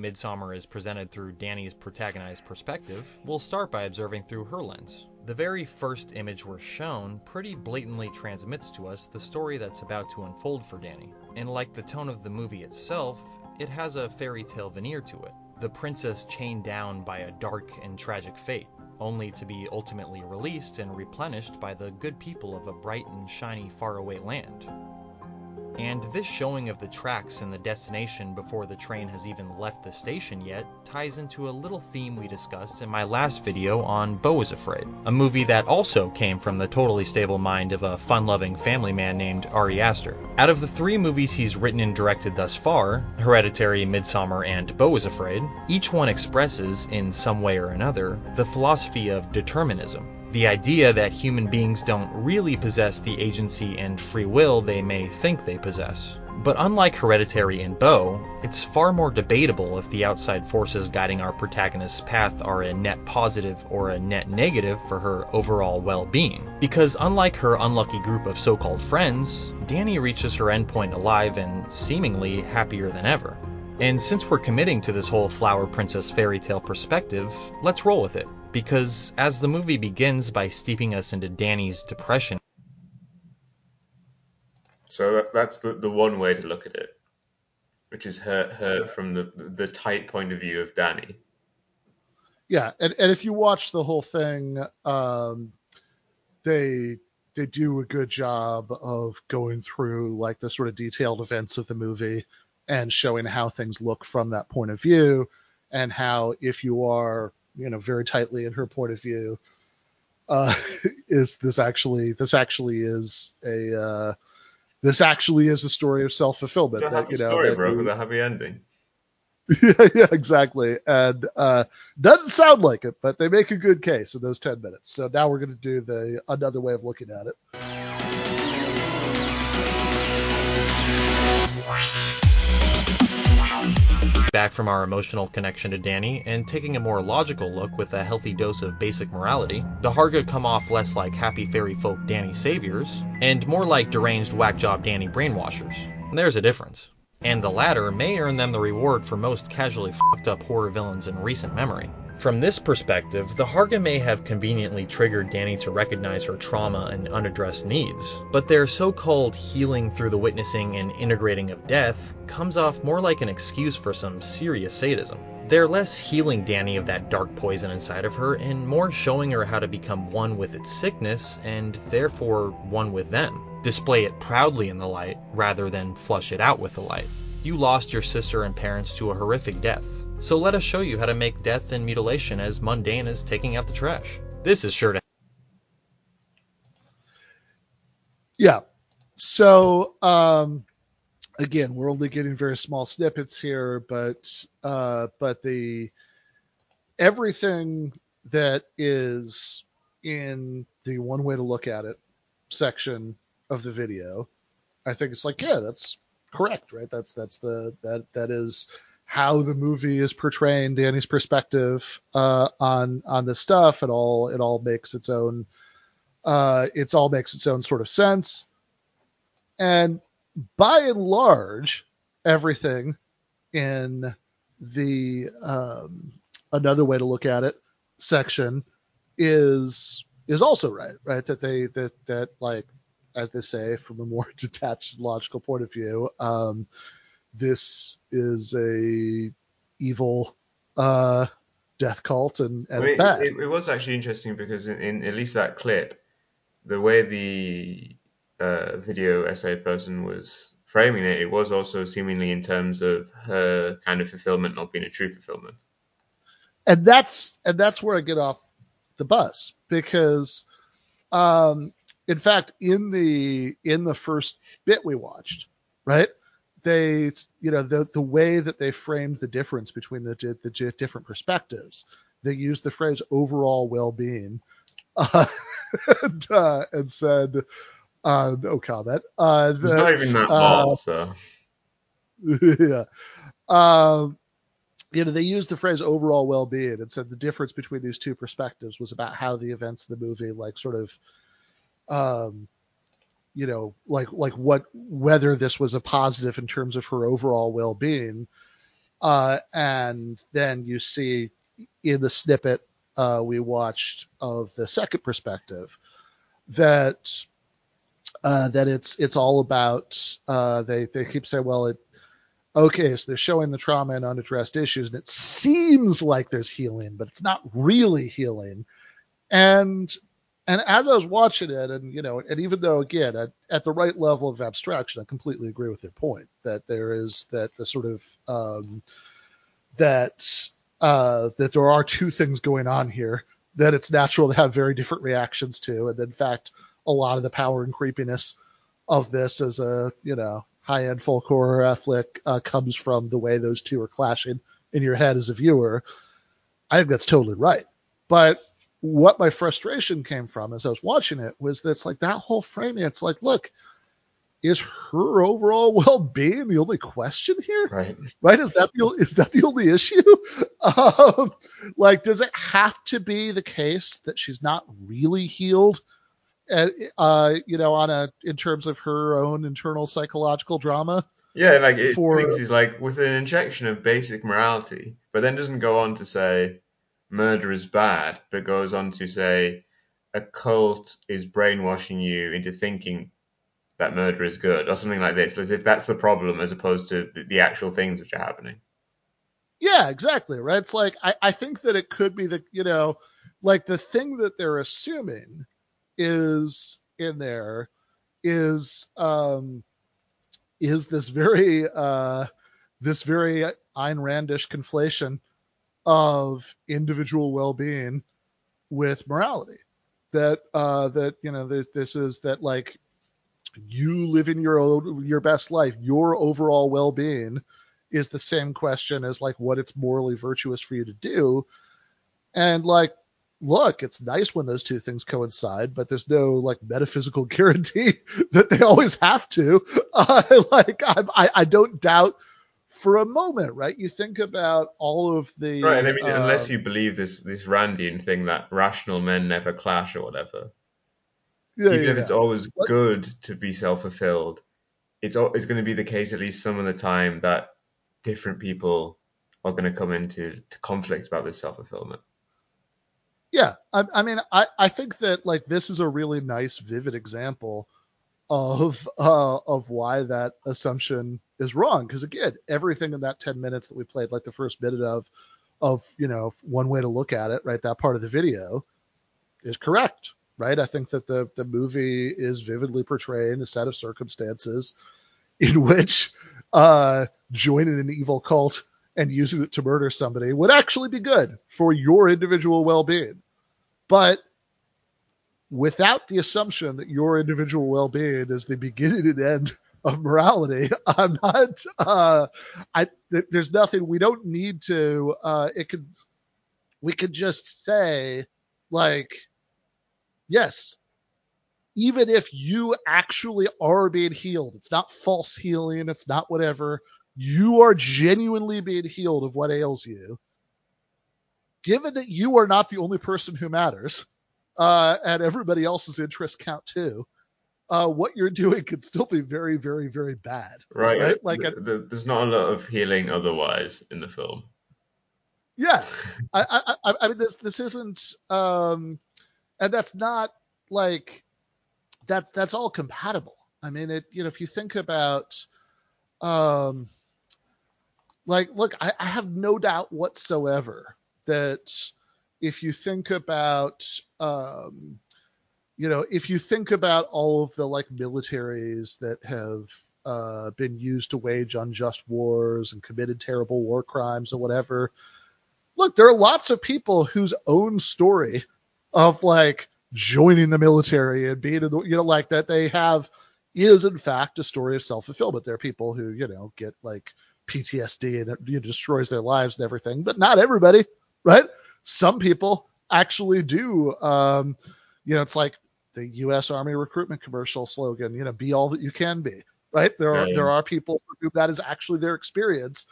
Midsommar is presented through Dani's protagonized perspective, we'll start by observing through her lens. The very first image we're shown pretty blatantly transmits to us the story that's about to unfold for Dani. And like the tone of the movie itself, it has a fairy tale veneer to it. The princess chained down by a dark and tragic fate, only to be ultimately released and replenished by the good people of a bright and shiny faraway land. And this showing of the tracks and the destination before the train has even left the station yet ties into a little theme we discussed in my last video on Beau is Afraid, a movie that also came from the totally stable mind of a fun-loving family man named Ari Aster. Out of the three movies he's written and directed thus far, Hereditary, Midsommar, and Beau is Afraid, each one expresses, in some way or another, the philosophy of determinism the idea that human beings don't really possess the agency and free will they may think they possess. But unlike Hereditary and Beau, it's far more debatable if the outside forces guiding our protagonist's path are a net positive or a net negative for her overall well being. Because unlike her unlucky group of so called friends, Dani reaches her endpoint alive and seemingly happier than ever. And since we're committing to this whole flower princess fairy tale perspective, let's roll with it because as the movie begins by steeping us into Dani's depression. So that, that's the, the one way to look at it, which is her, her from the, the tight point of view of Danny. Yeah, and, and if you watch the whole thing, um, they they do a good job of going through like the sort of detailed events of the movie and showing how things look from that point of view and how if you are you know very tightly in her point of view uh, is this actually this actually is a uh, this actually is a story of self fulfillment. Happy you know, story, bro, with a happy ending. yeah, yeah, exactly. And uh, doesn't sound like it, but they make a good case in those ten minutes. So now we're going to do the another way of looking at it. Back from our emotional connection to Dani and taking a more logical look with a healthy dose of basic morality, the Harga come off less like happy fairy folk Dani saviors and more like deranged whack job Dani brainwashers. There's a difference. And the latter may earn them the reward for most casually fucked up horror villains in recent memory. From this perspective, the Harga may have conveniently triggered Dani to recognize her trauma and unaddressed needs, but their so called healing through the witnessing and integrating of death comes off more like an excuse for some serious sadism. They're less healing Dani of that dark poison inside of her and more showing her how to become one with its sickness and therefore one with them. Display it proudly in the light rather than flush it out with the light. You lost your sister and parents to a horrific death so let us show you how to make death and mutilation as mundane as taking out the trash. This is sure to. Yeah. So, um, again, we're only getting very small snippets here, but uh, but the everything that is in the one way to look at it section of the video, I think it's like, yeah, that's correct, right? That's that's the that that is how the movie is portraying Dani's perspective uh, on on this stuff. It all it all makes its own uh, it's all makes its own sort of sense. And by and large, everything in the um, another way to look at it section is is also right, right? That they that that like as they say from a more detached logical point of view, um, this is a evil uh, death cult and, and I mean, it's bad. It, it, was actually interesting because in, in, at least that clip, the way the uh, video essay person was framing it, it was also seemingly in terms of her kind of fulfillment not being a true fulfillment. And that's and that's where I get off the bus because, um, in fact, in the in the first bit we watched, right, they you know the the way that they framed the difference between the the different perspectives they used the phrase overall well-being uh, and, uh, and, said uh, no comment uh, that, it's not even that uh, so. Yeah. Um, you know they used the phrase overall well-being and said the difference between these two perspectives was about how the events of the movie like sort of um, you know, like like what whether this was a positive in terms of her overall well-being. Uh, and then you see in the snippet uh, we watched of the second perspective that uh, that it's it's all about uh, they they keep saying well it okay so they're showing the trauma and unaddressed issues and it seems like there's healing but it's not really healing and and as I was watching it, and you know, and even though again at, at the right level of abstraction, I completely agree with their point that there is that the sort of um, that uh, that there are two things going on here that it's natural to have very different reactions to, and in fact, a lot of the power and creepiness of this as a you know high end folk horror flick uh, comes from the way those two are clashing in your head as a viewer. I think that's totally right, but what my frustration came from as I was watching it was that it's like that whole framing. It's like, look, is her overall well-being the only question here? Right. Right? Is that the is that the only issue? Um, like, does it have to be the case that she's not really healed? Uh, you know, on a in terms of her own internal psychological drama. Yeah, like it For- thinks he's like with an injection of basic morality, but then doesn't go on to say murder is bad, but goes on to say a cult is brainwashing you into thinking that murder is good, or something like this, as if that's the problem as opposed to the, the actual things which are happening. Yeah, exactly. Right. It's like I, I think that it could be the you know, like the thing that they're assuming is in there is um is this very uh this very Ayn Randish conflation of individual well-being with morality. That uh that you know that this is that like you living your own your best life, your overall well-being is the same question as like what it's morally virtuous for you to do. And like, look, it's nice when those two things coincide, but there's no like metaphysical guarantee that they always have to. Uh, like, I, I, I don't doubt for a moment, right? You think about all of the Right, and I mean, um, unless you believe this this Randian thing that rational men never clash or whatever, yeah, even yeah, if it's yeah. always What- good to be self-fulfilled, it's al- it's going to be the case at least some of the time that different people are going to come into to conflict about this self-fulfillment. Yeah, I, I mean, I, I think that like this is a really nice, vivid example of uh, of why that assumption is wrong. Because again, everything in that ten minutes that we played, like the first minute of of you know one way to look at it, right? That part of the video is correct, right? I think that the the movie is vividly portraying a set of circumstances in which uh, joining an evil cult and using it to murder somebody would actually be good for your individual well-being. But without the assumption that your individual well-being is the beginning and end of morality, I'm not. Uh, I th- there's nothing. We don't need to. Uh, it could. We could just say, like, yes, even if you actually are being healed, it's not false healing, it's not whatever. You are genuinely being healed of what ails you. Given that you are not the only person who matters, uh, and everybody else's interests count too, uh, what you're doing could still be very, very, very bad. Right. Right, like th- th- there's not a lot of healing otherwise in the film. Yeah, I, I, I, I mean, this this isn't, um, and that's not like that. That's all compatible. I mean, it. You know, if you think about, um, like, look, I, I have no doubt whatsoever that if you think about, um, you know, if you think about all of the like militaries that have uh, been used to wage unjust wars and committed terrible war crimes or whatever, look, there are lots of people whose own story of like joining the military and being, in the, you know, like that they have is in fact a story of self fulfillment. There are people who, you know, get like PTSD and it destroys their lives and everything, but not everybody, right? Some people actually do. Um, you know, it's like the U.S. Army recruitment commercial slogan, you know, be all that you can be, right? There are Right. there are people for whom that is actually their experience,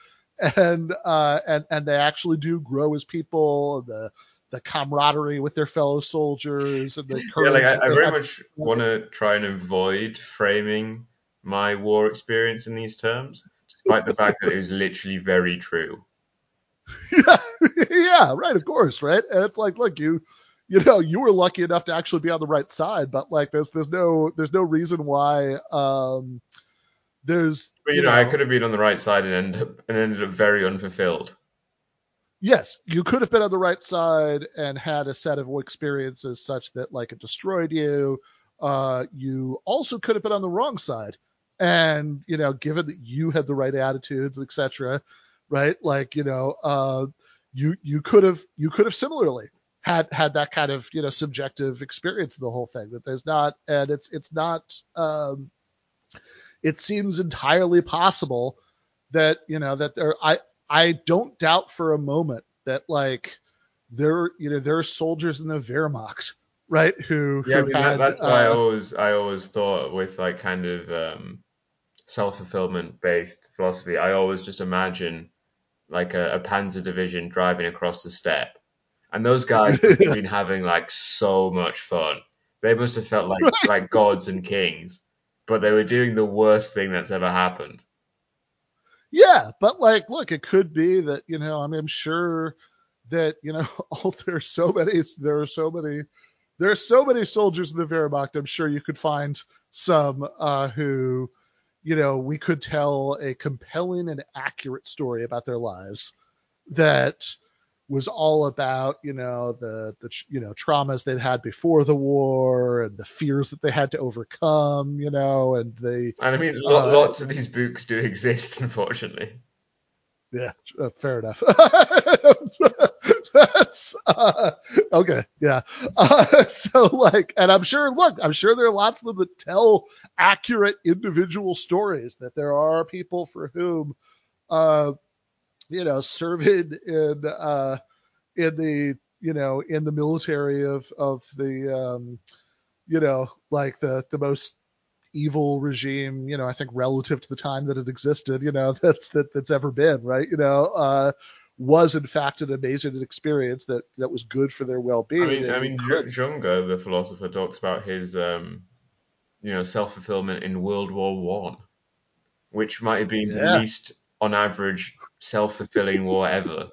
and uh, and and they actually do grow as people. The the camaraderie with their fellow soldiers and the Yeah, like I, I very much want to try and avoid framing my war experience in these terms, despite the fact that it was literally very true. yeah, yeah, right, of course, right. And it's like, look, you, you know, you were lucky enough to actually be on the right side, but like, there's there's no there's no reason why um there's But you, know, I could have been on the right side and end up and ended up very unfulfilled. yes, you could have been on the right side and had a set of experiences such that like it destroyed you. Uh, you also could have been on the wrong side, and you know, given that you had the right attitudes, etc., right? Like you know, uh, you you could have you could have similarly had had that kind of you know subjective experience of the whole thing. That there's not, and it's it's not. Um, it seems entirely possible that you know that there I I don't doubt for a moment that like there you know there are soldiers in the Wehrmacht right who Yeah, I mean had, that, that's why I uh, always I always thought with like kind of um, self fulfillment based philosophy, I always just imagine like a, a Panzer division driving across the steppe, and those guys have been having like so much fun. They must have felt like like gods and kings, but they were doing the worst thing that's ever happened. Yeah, but like, look, it could be that you know, I mean, I'm sure that you know, all there's so many, there are so many, there are so many soldiers in the Wehrmacht. I'm sure you could find some uh, who, you know, we could tell a compelling and accurate story about their lives that was all about you know the the you know traumas they'd had before the war and the fears that they had to overcome you know and the And I mean, Uh, lots of these books do exist, unfortunately. Yeah, uh, fair enough. That's uh, okay. Yeah. Uh, so like, and I'm sure. Look, I'm sure there are lots of them that tell accurate individual stories. That there are people for whom, uh, you know, serving in uh, in the you know in the military of of the um, you know like the the most evil regime, you know, I think relative to the time that it existed, you know, that's that that's ever been, right? You know, uh, was in fact an amazing experience that that was good for their well-being. I mean, I mean, Jünger, the philosopher, talks about his, um, you know, self fulfillment in World War One, which might have been the least, on average, self fulfilling war ever.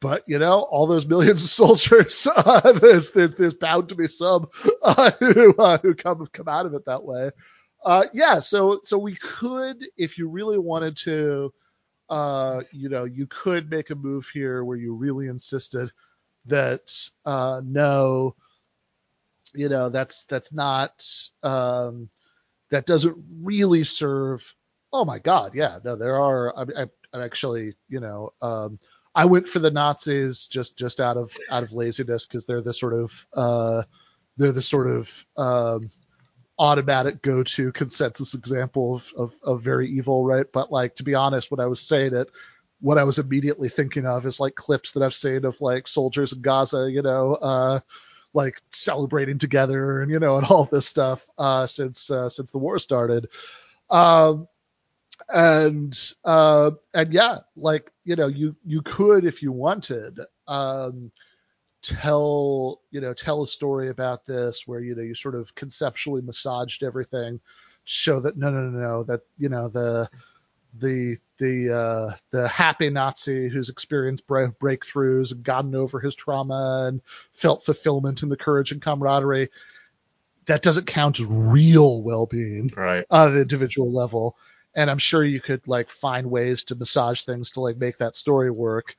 but you know, all those millions of soldiers, uh, there's, there's there's bound to be some uh, who uh, who come come out of it that way. Uh, yeah, so so we could, if you really wanted to, uh, you know, you could make a move here where you really insisted that uh, no, you know, that's that's not um, that doesn't really serve. Oh my God, yeah, no, there are. I, I, I'm actually, you know, um, I went for the Nazis just just out of out of laziness because they're the sort of uh, they're the sort of um, automatic go-to consensus example of, of of very evil, right? But like to be honest, when I was saying it, what I was immediately thinking of is like clips that I've seen of like soldiers in Gaza, you know, uh, like celebrating together and you know and all this stuff uh, since uh, since the war started. Um, and uh, and yeah, like you know, you you could if you wanted um, tell you know tell a story about this where you know you sort of conceptually massaged everything, show that no no no no that you know the the the uh, the happy Nazi who's experienced break- breakthroughs and gotten over his trauma and felt fulfillment in the courage and camaraderie. That doesn't count as real well-being Right. on an individual level. And I'm sure you could like find ways to massage things to like make that story work.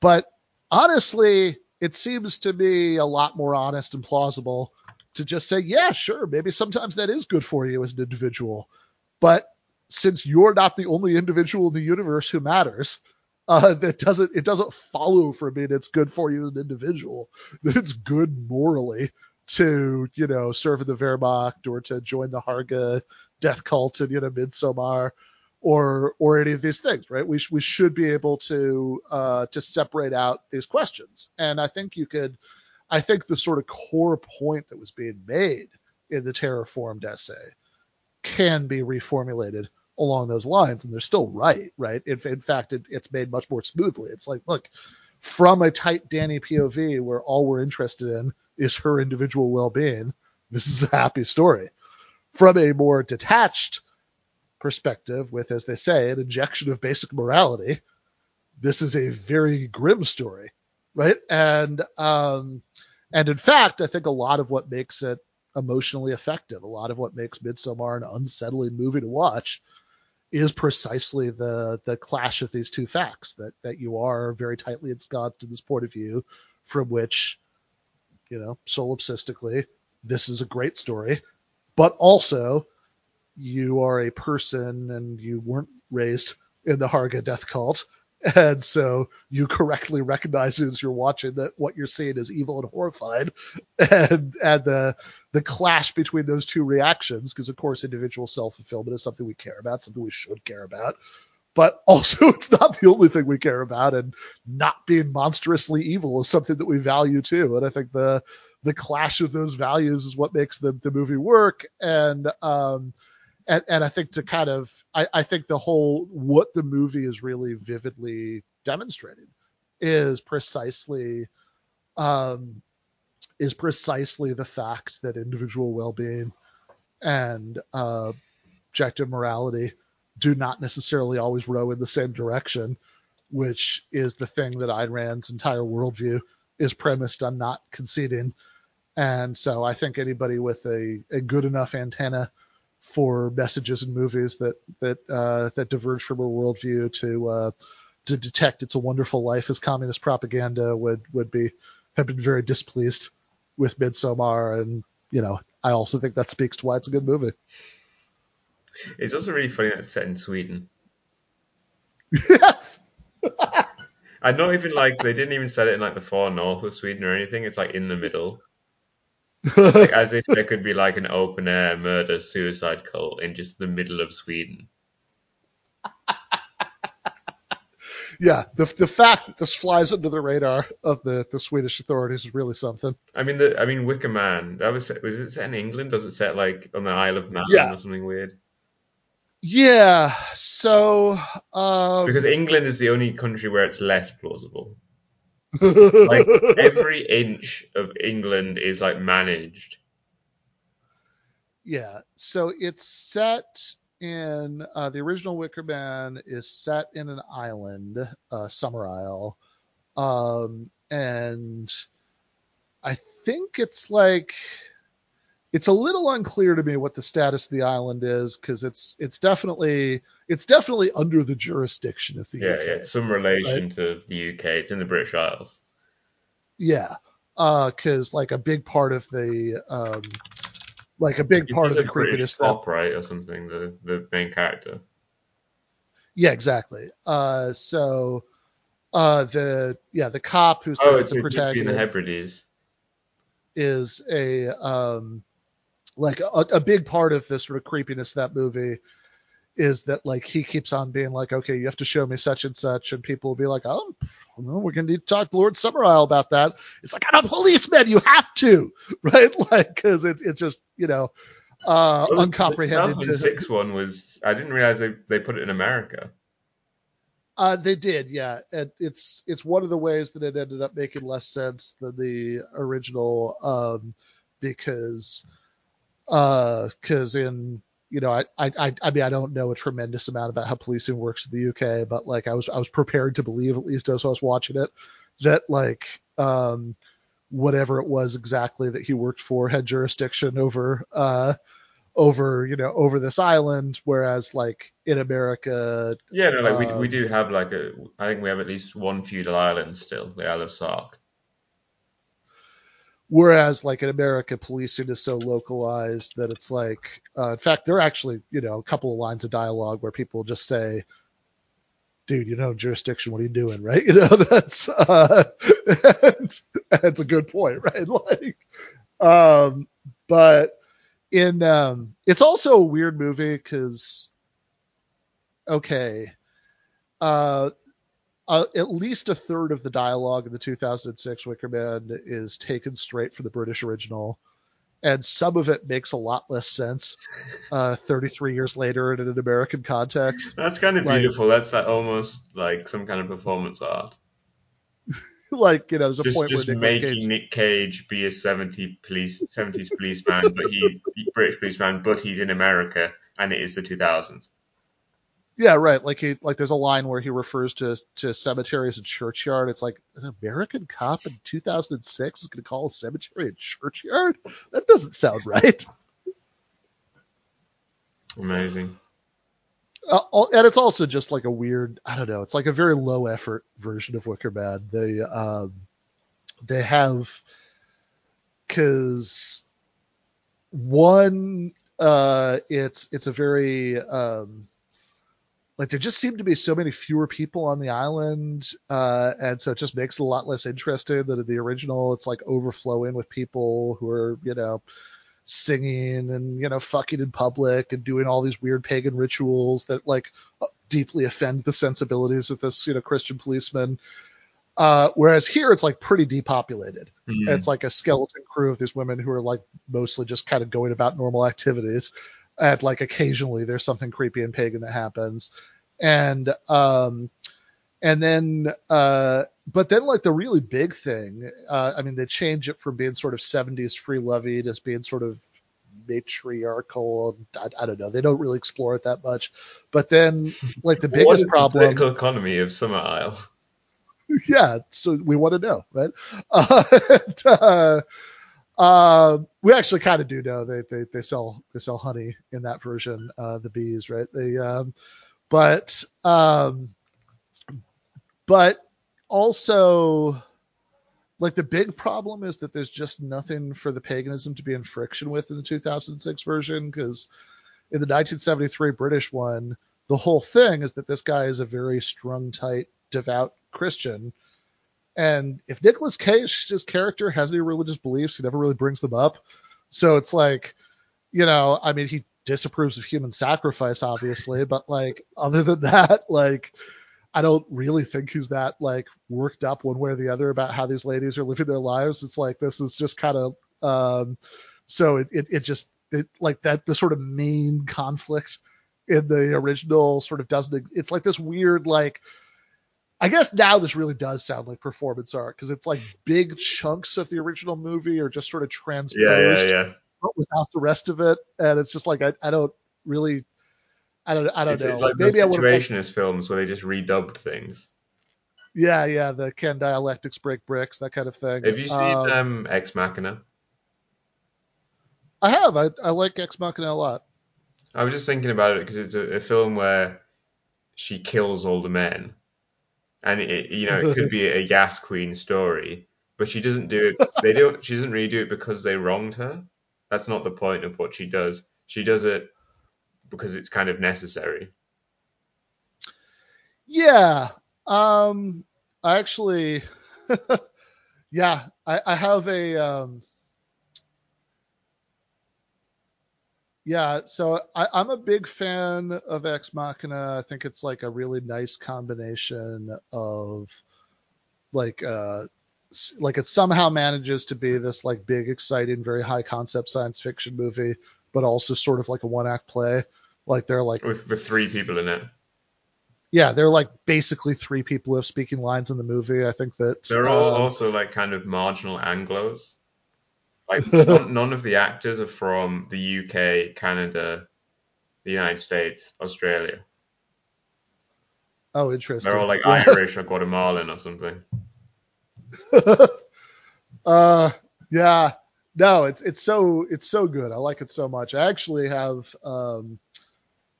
But honestly, it seems to me a lot more honest and plausible to just say, yeah, sure, maybe sometimes that is good for you as an individual. But since you're not the only individual in the universe who matters, uh, that doesn't it doesn't follow from it it's good for you as an individual that it's good morally to you know serve in the Wehrmacht or to join the Harga death cult and you know Midsommar or or any of these things, right? We sh- we should be able to uh, to separate out these questions, and I think you could. I think the sort of core point that was being made in the terraformed essay can be reformulated along those lines, and they're still right, right? In, in fact, it, it's made much more smoothly. It's like, look, from a tight Dani POV where all we're interested in is her individual well-being, this is a happy story. From a more detached perspective, with, as they say, an injection of basic morality, this is a very grim story, right? And um, and in fact, I think a lot of what makes it emotionally effective, a lot of what makes Midsommar an unsettling movie to watch, is precisely the the clash of these two facts that that you are very tightly ensconced in this point of view from which you know solipsistically this is a great story but also you are a person and you weren't raised in the Harga death cult. And so you correctly recognize as you're watching that what you're seeing is evil and horrified. And and the the clash between those two reactions because of course individual self-fulfillment is something we care about something we should care about. But also it's not the only thing we care about and not being monstrously evil is something that we value too. And i think the the clash of those values is what makes the, the movie work. And um and, and I think to kind of, I, I think the whole what the movie is really vividly demonstrating is precisely, um, is precisely the fact that individual well-being and uh, objective morality do not necessarily always row in the same direction, which is the thing that Ayn Rand's entire worldview is premised on not conceding. And so I think anybody with a, a good enough antenna for messages in movies that that uh, that diverge from a worldview to uh, to detect "It's a Wonderful Life" as communist propaganda would would be have been very displeased with Midsommar, and you know I also think that speaks to why it's a good movie. It's also really funny that it's set in Sweden. yes. and not even like they didn't even set it in like the far north of Sweden or anything. It's like in the middle like, as if there could be like an open air murder suicide cult in just the middle of Sweden. yeah, the the fact that this flies under the radar of the, the Swedish authorities is really something. I mean, the I mean, Wicker Man. That was set, was it set in England? Does it set like on the Isle of Man Yeah. or something weird? Yeah. So. Um, Because England is the only country where it's less plausible. Like every inch of England is like managed. Yeah, so it's set in uh, the original Wicker Man is set in an island, uh, Summerisle, um, and I think it's like it's a little unclear to me what the status of the island is because it's it's definitely it's definitely under the jurisdiction of the Yeah, UK. yeah, it's some relation to the UK. It's in the British Isles. Yeah, because like a big part of the um, like a big It part of the creepiness that cop, right, or something. The the main character. Yeah, exactly. Uh, so uh, the yeah the cop who's Oh, the, it's, the it's be in the Hebrides. is a um, like a, a big part of the sort of creepiness of that movie is that like he keeps on being like, okay, you have to show me such and such, and people will be like, oh, well, we're gonna need to talk to Lord Summerisle about that. It's like I'm a policeman, you have to, right? Like because it, it's just you know uh, the- uncomprehended. The to- 2006 one was. I didn't realize they, they put it in America. Uh, they did, yeah. And it's it's one of the ways that it ended up making less sense than the original, um, because because in you know I, I I mean I don't know a tremendous amount about how policing works in the UK, but like I was I was prepared to believe at least as I was watching it that like um whatever it was exactly that he worked for had jurisdiction over uh over you know over this island, whereas like in America Yeah, no, like we, we Um, do have like a. I think we have at least one feudal island still, the Isle of Sark. Whereas, like in America, policing is so localized that it's like, uh, in fact, there are actually, you know, a couple of lines of dialogue where people just say, "Dude, you know, jurisdiction. What are you doing?" Right? You know, that's uh, and, that's a good point, right? Like, um, but in um, it's also a weird movie because, okay, uh, uh, at least a third of the dialogue in the 2006 Wicker Man is taken straight from the British original, and some of it makes a lot less sense uh, 33 years later in an American context. That's kind of Like- beautiful. That's like almost like some kind of performance art. like, you know, there's a Just point just where Nicolas making Cage, Nick Cage be a 70 police 70s policeman, but he British policeman, but he's in America, and it is the 2000s. Yeah, right. Like he, like there's a line where he refers to to cemeteries and churchyard. It's like an American cop in 2006 is going to call a cemetery a churchyard. That doesn't sound right. Amazing. uh, and it's also just like a weird. I don't know. It's like a very low effort version of Wicker Man. They um, they have because one uh, it's it's a very um, like there just seem to be so many fewer people on the island, uh, and so it just makes it a lot less interesting than in the original. It's like overflowing with people who are you know singing and you know fucking in public and doing all these weird pagan rituals that like deeply offend the sensibilities of this you know Christian policeman. Uh, whereas here it's like pretty depopulated. Mm. It's like a skeleton crew of these women who are like mostly just kind of going about normal activities. And like occasionally there's something creepy and pagan that happens. And um and then uh but then like the really big thing, uh I mean they change it from being sort of 70s free lovey to being sort of matriarchal. I, I don't know. They don't really explore it that much. But then like the biggest is problem the political economy of Summerisle? yeah, so we want to know, right? Uh, and, uh, uh, we actually kind of do know they, they they sell they sell honey in that version, uh, the bees, right? They um, but um, but also like the big problem is that there's just nothing for the paganism to be in friction with in the 2006 version because in the 1973 British one, the whole thing is that this guy is a very strung tight devout Christian. And if Nicolas Cage's character has any religious beliefs, he never really brings them up. So it's like, you know, I mean, he disapproves of human sacrifice, obviously, but like, other than that, like, I don't really think he's that like worked up one way or the other about how these ladies are living their lives. It's like this is just kind of, um, so it, it, it just it, like that the sort of main conflict in the original sort of doesn't. It's like this weird like I guess now this really does sound like performance art because it's like big chunks of the original movie are just sort of transposed Yeah, yeah, yeah. but without the rest of it, and it's just like I, I don't really, I don't I don't It's, know. it's like Maybe would have. situationist films where they just redubbed things. Yeah, yeah, the can dialectics break bricks, that kind of thing. Have you seen Um, um, Ex Machina? I have. I, I like Ex Machina a lot. I was just thinking about it because it's a, a film where she kills all the men, and it, you know it could be a Gas Queen story, but she doesn't do it. They don't. She doesn't really do it because they wronged her. That's not the point of what she does. She does it because it's kind of necessary. Yeah. Um I actually yeah, I, I have a um yeah, so I, I'm a big fan of Ex Machina. I think it's like a really nice combination of like uh like it somehow manages to be this like big, exciting, very high concept science fiction movie, but also sort of like a one act play. Like they're like With with three people in it, yeah, they're like basically three people who have speaking lines in the movie. I think that they're all um, also like kind of marginal Anglo's. Like none, none of the actors are from the UK, Canada, the United States, Australia. oh interesting. They're all like Yeah. Irish or Guatemalan or something. uh, yeah, no, it's it's so it's so good. I like it so much. I actually have, um,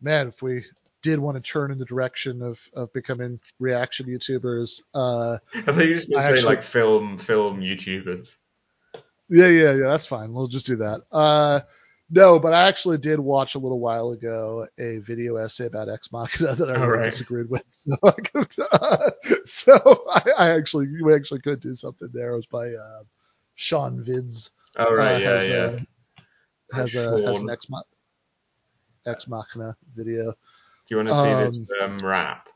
man, if we did want to turn in the direction of of becoming reaction YouTubers, uh, I think you just say actually- like film film YouTubers. Yeah, yeah, yeah, that's fine. We'll just do that. Uh, no, but I actually did watch a little while ago a video essay about Ex Machina that I All really right. disagreed with. So, I could, uh, so I, I actually, we actually could do something there. It was by uh, Sean Vids. Oh right, uh, yeah, has yeah. a has a has an Ex, Ma- Ex Machina video. Do you want to see this um, um, rap?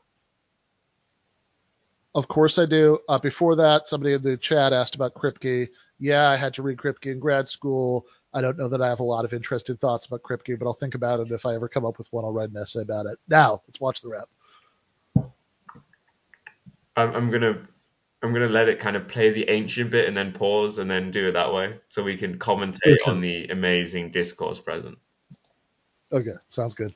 Of course I do. Uh, before that, somebody in the chat asked about Kripke. Yeah, I had to read Kripke in grad school. I don't know that I have a lot of interested thoughts about Kripke, but I'll think about it. If I ever come up with one, I'll write an essay about it. Now, let's watch the rap. I'm, I'm gonna I'm gonna let it kind of play the ancient bit and then pause and then do it that way, so we can commentate Okay. on the amazing discourse present. Okay, sounds good.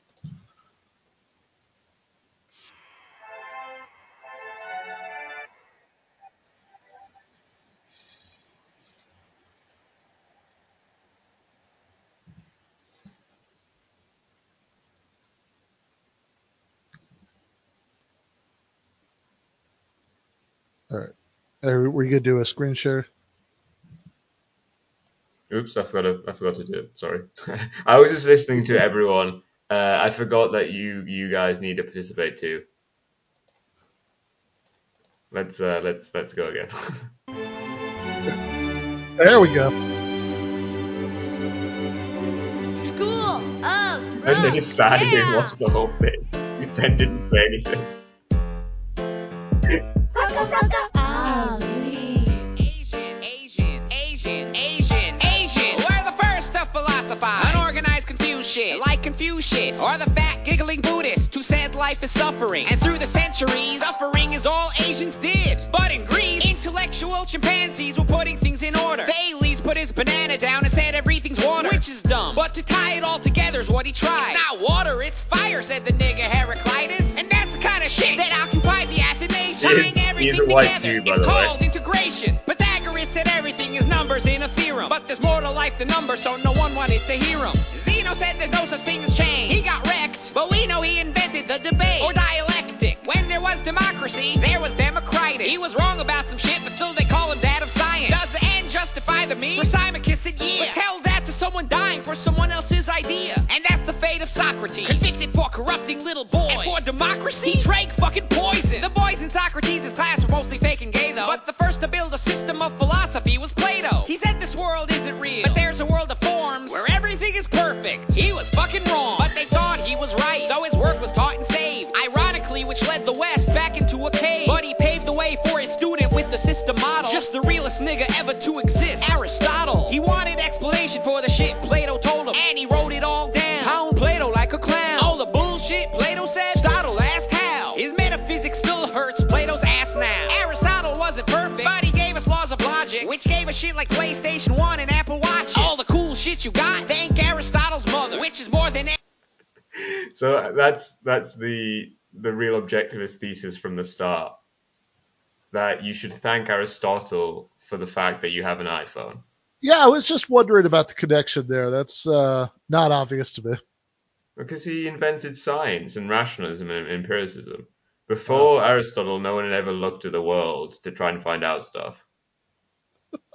Right. Are, were you gonna do a screen share? Oops, I forgot to, I forgot to do it. Sorry. I was just listening to everyone. Uh, I forgot that you you guys need to participate too. Let's uh, let's let's go again. There we go. School of and then Rock. just sat here and yeah. watched the whole thing. You then didn't say anything. Life is suffering. And through the centuries, suffering is all Asians did. But in Greece, intellectual chimpanzees were putting things in order. Thales put his banana down and said everything's water, which is dumb. But to tie it all together is what he tried. It's not water, it's fire, said the nigga Heraclitus. And that's the kind of shit that occupied the Athenais, He is- tying everything together. It's the way. called integration. Pythagoras said everything is numbers in a theorem. But there's more to life than numbers, so no one wanted to hear him. Zeno said there's no such thing as change. Debate or dialectic. When there was democracy, there was Democritus. He was wrong about some shit, but still they call him dad of science. Does the end justify the means? Thrasymachus said yeah. But tell that to someone dying for someone else's idea. And that's the fate of Socrates. Convicted for corrupting little boys. That's the the real objectivist thesis from the start. That you should thank Aristotle for the fact that you have an iPhone. Yeah, I was just wondering about the connection there. That's uh, not obvious to me. Because he invented science and rationalism and empiricism. Before Aristotle, no one had ever looked at the world to try and find out stuff.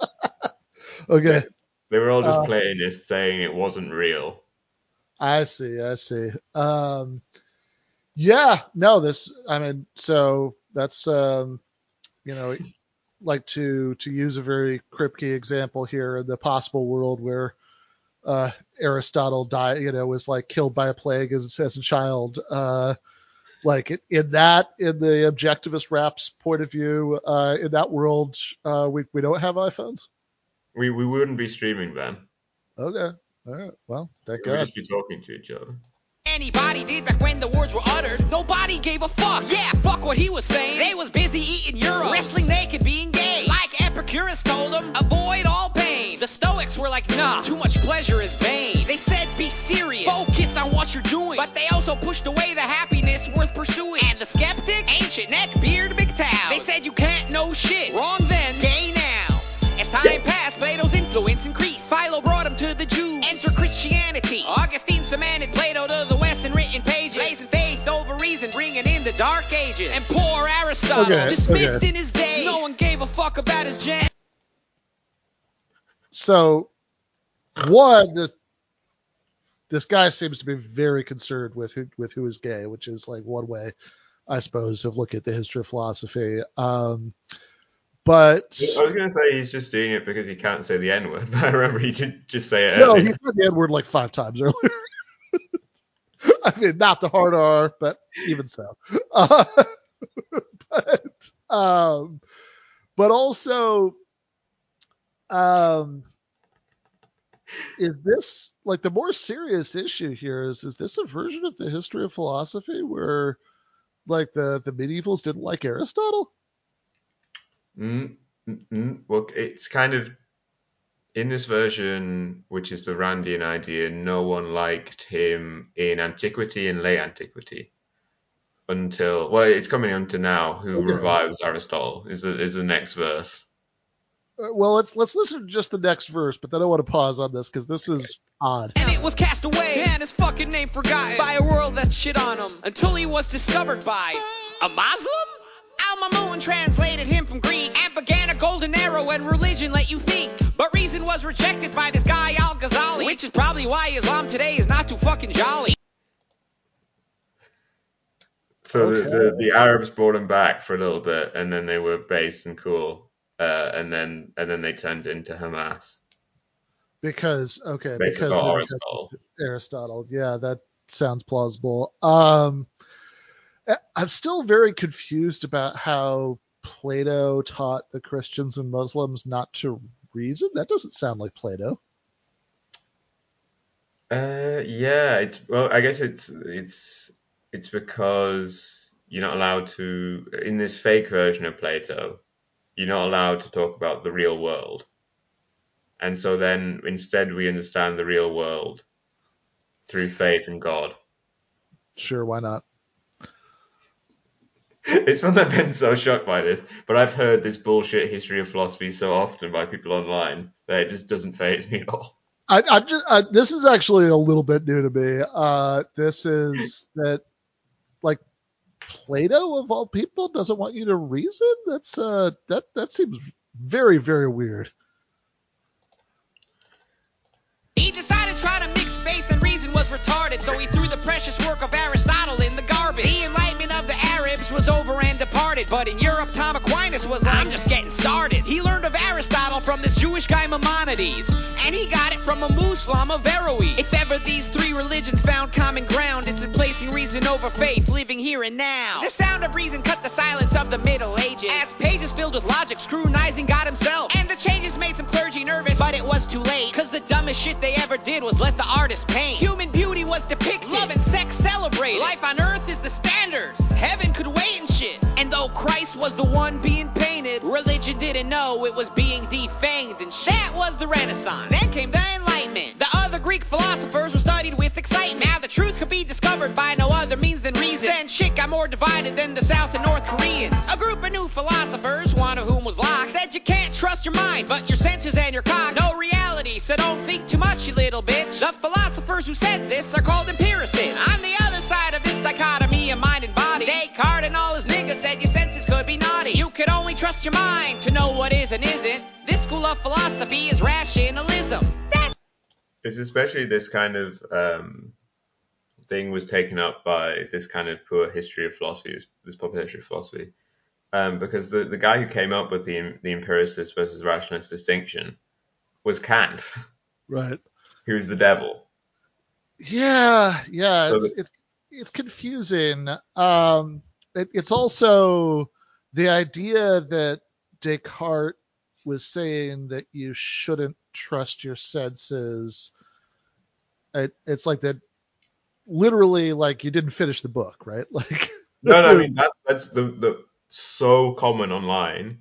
Okay, They were all just Uh, Platonists saying it wasn't real. I see, I see. Um, yeah, no, this, I mean, so that's, um, you know, like to to use a very Kripke example here in the possible world where uh, Aristotle died, you know, was like killed by a plague as, as a child. Uh, like in that, in the objectivist rap's point of view, uh, in that world, uh, we we don't have iPhones. We we wouldn't be streaming then. Okay, all right. Well, thank you. We God. just be talking to each other. Anybody did back when the words were uttered. Nobody gave a fuck. Yeah, fuck what he was saying. They was busy eating euros, wrestling naked, being gay. Like Epicurus told them, avoid all pain. The Stoics were like, nah, too much pleasure is vain. They said, be serious, focus on what you're doing. But they also pushed away the happiness worth pursuing. And the skeptic, ancient neck, beard, big towel. They said you can't know shit. Wrong then, gay now. As time passed, Plato's influence increased. Philo brought him to the Jews. Enter Christianity. Augustine cemented Plato Dark Ages. And poor Aristotle, Okay, dismissed okay. in his day. No one gave a fuck about his gen. so one this, this guy seems to be very concerned with who with who is gay which is like one way i suppose of looking at the history of philosophy um but I was going to say he's just doing it because he can't say the N word, but I remember he did just say it no earlier. he said the n word like five times earlier i mean not the hard r but even so uh, but um but also um is this like the more serious issue here is is this a version of the history of philosophy where like the the medievals didn't like aristotle Mm, mm, mm. Well, it's kind of in this version, which is the Randian idea. No one liked him in antiquity and late antiquity until well, it's coming on to now. Who Okay. revives Aristotle is the is the next verse. Uh, well let's let's listen to just the next verse but then i want to pause on this because this is odd And it was cast away, and his fucking name forgotten by a world that shit on him until he was discovered by a Muslim. Al Ramamun translated him from Greek and began a golden era when religion let you think. But reason was rejected by this guy Al Ghazali, which is probably why Islam today is not too fucking jolly. So the, Okay. the, the Arabs brought him back for a little bit, and then they were based and cool, uh, and then and then they turned into Hamas, because okay, based because Aristotle. Aristotle. Yeah, that sounds plausible. Um, I'm still very confused about how Plato taught the Christians and Muslims not to reason. That doesn't sound like Plato. Uh, yeah, it's well, I guess it's it's it's because you're not allowed to in this fake version of Plato, you're not allowed to talk about the real world. And so then instead we understand the real world through faith in God. Sure, why not? It's fun that Ben's so shocked by this, but I've heard this bullshit history of philosophy so often by people online that it just doesn't phase me at all. I, I'm just. I, this is actually a little bit new to me. Uh, this is that, like, Plato of all people doesn't want you to reason. That's uh, that that seems very very weird. He decided to try to mix faith and reason was retarded, so he threw the precious work of Aristotle in the garbage. The enlightenment was over and departed, but in Europe, Tom Aquinas was like, I'm just getting started. He learned of Aristotle from this Jewish guy Maimonides, and he got it from a Muslim of Averroes. If ever these three religions found common ground, it's in placing reason over faith, living here and now. The sound of reason cut the silence of the Middle Ages, as pages filled with logic scrutinizing God himself. And the changes made some clergy nervous, but it was too late, cause the dumbest shit they ever did was let the artist paint. Human beauty was depicted, love and sex celebrated. Life on earth especially this kind of um, thing was taken up by this kind of poor history of philosophy, this, this popular history of philosophy, um, because the, the guy who came up with the the empiricist versus rationalist distinction was Kant, Right. who was the devil. Yeah, yeah, So it's the- it's it's confusing. Um, it, it's also the idea that Descartes was saying that you shouldn't trust your senses. It, it's like that, literally, like you didn't finish the book, right? Like, No, no, I a- mean that's that's the the so common online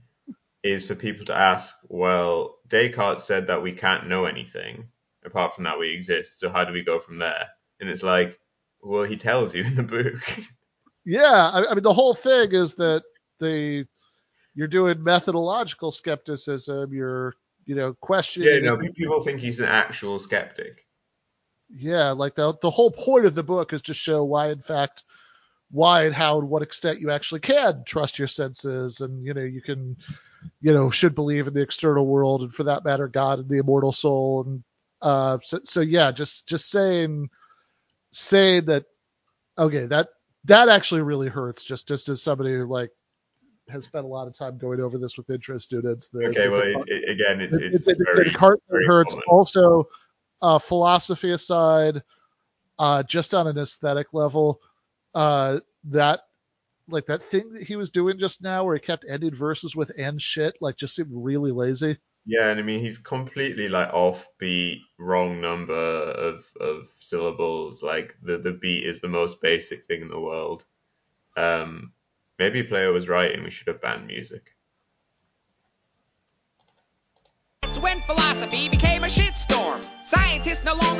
is for people to ask, well, Descartes said that we can't know anything apart from that we exist. So how do we go from there? And it's like, well, he tells you in the book. yeah. I, I mean, the whole thing is that the you're doing methodological skepticism. You're you know yeah, questioning. no, it. people think he's an actual skeptic. Yeah, like the the whole point of the book is to show why, in fact, why and how and what extent you actually can trust your senses, and you know you can, you know, should believe in the external world, and for that matter, God and the immortal soul, and uh, so so yeah, just just saying saying that, okay, that that actually really hurts. Just just as somebody who like has spent a lot of time going over this with intro students. The, Okay, the well, Descartes- it, again, it's it, it's it, it, very, Descartes very hurts. common. Also, uh, philosophy aside, uh, just on an aesthetic level, uh, that like that thing that he was doing just now, where he kept ending verses with "and shit," like just seemed really lazy. Yeah, and I mean he's completely like offbeat, wrong number of of syllables. Like the the beat is the most basic thing in the world. Um, maybe Plato was right, and we should have banned music. It's when philosophy became a shitstorm.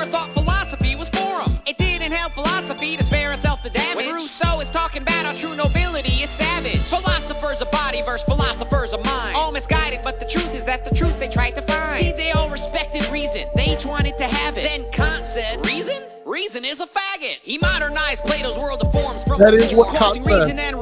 Scientists no longer thought philosophy was for 'em. It didn't help philosophy to spare itself the damage. When Rousseau is talking about our true nobility is savage. Philosophers of body versus philosophers of mind. All misguided, but the truth is that the truth they tried to find. See, they all respected reason. They each wanted to have it. Then Kant said, Reason? Reason is a faggot. He modernized Plato's world of forms from That the is core, what causing Kant said.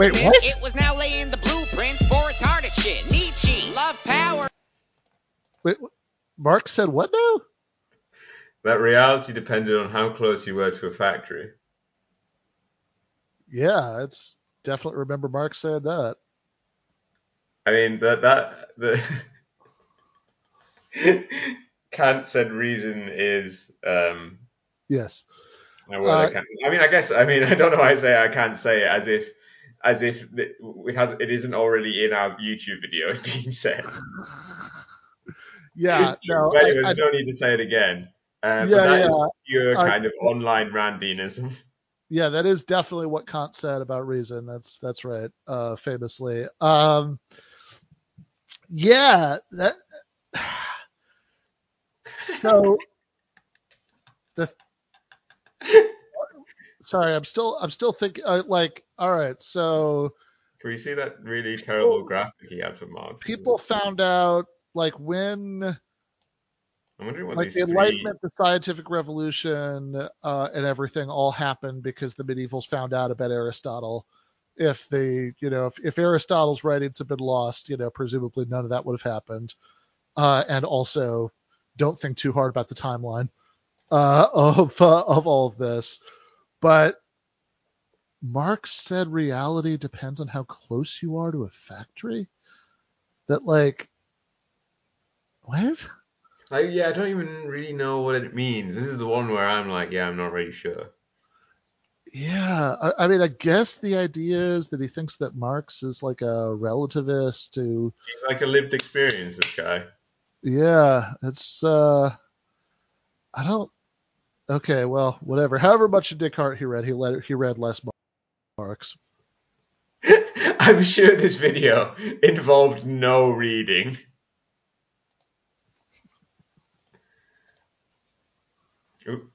The age of darkness, what? it was now laying the blueprints for retarded shit. Nietzsche, love power. Wait, Marx said what now? That reality depended on how close you were to a factory. Yeah, it's definitely remember Marx said that. I mean that that the Kant said reason is um Yes. a Uh, I can't I mean I guess I mean I don't know why I say I can't say it as if as if it has it isn't already in our YouTube video being said. Yeah, no, anyway, I, I, there's no need to say it again. Uh, Yeah, but that is yeah. pure I- kind of online randinism. yeah, that is definitely what Kant said about reason. That's that's right, uh, famously. Um, yeah, that. So the. Sorry, I'm still I'm still thinking uh, like all right, so Can we see that really terrible graphic he had for Marx? people found out like when I'm wondering what like the three Enlightenment, the scientific revolution, uh, and everything all happened because the medievals found out about Aristotle. If they, you know, if, if Aristotle's writings had been lost, you know, presumably none of that would have happened. Uh, and also, don't think too hard about the timeline uh, of uh, of all of this. But Marx said reality depends on how close you are to a factory. That like, what? I, yeah, I don't even really know what it means. This is the one where I'm like, yeah, I'm not really sure. Yeah, I, I mean, I guess the idea is that he thinks that Marx is like a relativist who, He's like a lived experience, this guy. yeah, it's, uh, I don't, okay, well, whatever. However much of Descartes he read, he let he read less Marx. I'm sure this video involved no reading. Oop.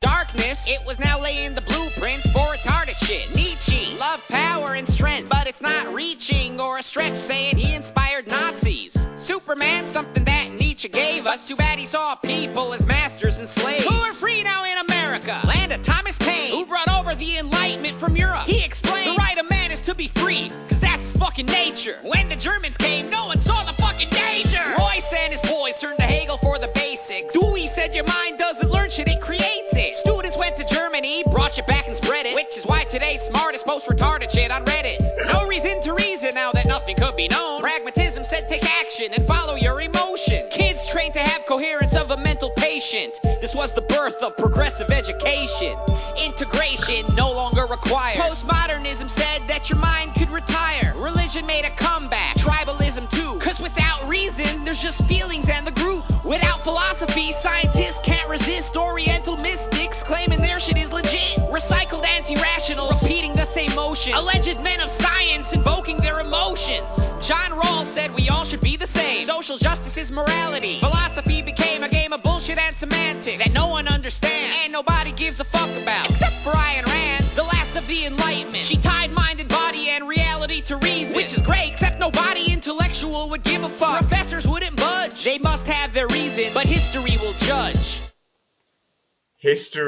Darkness, it was now laying the blueprints for retarded shit. Nietzsche, love power and strength, but it's not reaching or a stretch saying he inspired Nazis. Superman, something that Nietzsche gave us. When the Germans came, no one saw the fucking danger. Royce and his boys turned to Hegel for the basics. Dewey said your mind doesn't learn shit, it creates it. Students went to Germany, brought shit back and spread it. Which is why today's smartest, most retarded shit on Reddit. No reason to reason now that nothing could be known. Pragmatism said take action and follow your emotion. Kids trained to have coherence of a mental patient. This was the birth of progressive education. Integration no longer required.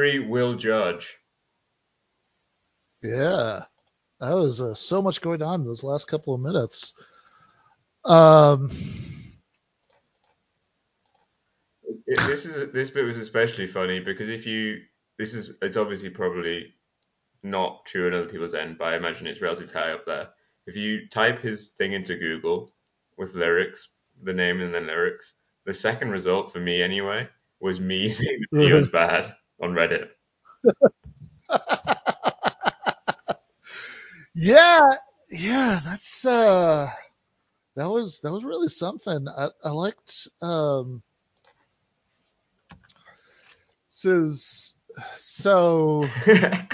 History will judge. Yeah, that was uh, so much going on in those last couple of minutes. Um, It, this is this bit was especially funny because if you this is it's obviously probably not true on other people's end, but I imagine it's relatively high up there. If you type his thing into Google with lyrics, the name and then lyrics, the second result for me anyway was me saying the video's bad on Reddit. yeah, yeah, that's uh, that was that was really something. I, I liked um, this is so I'm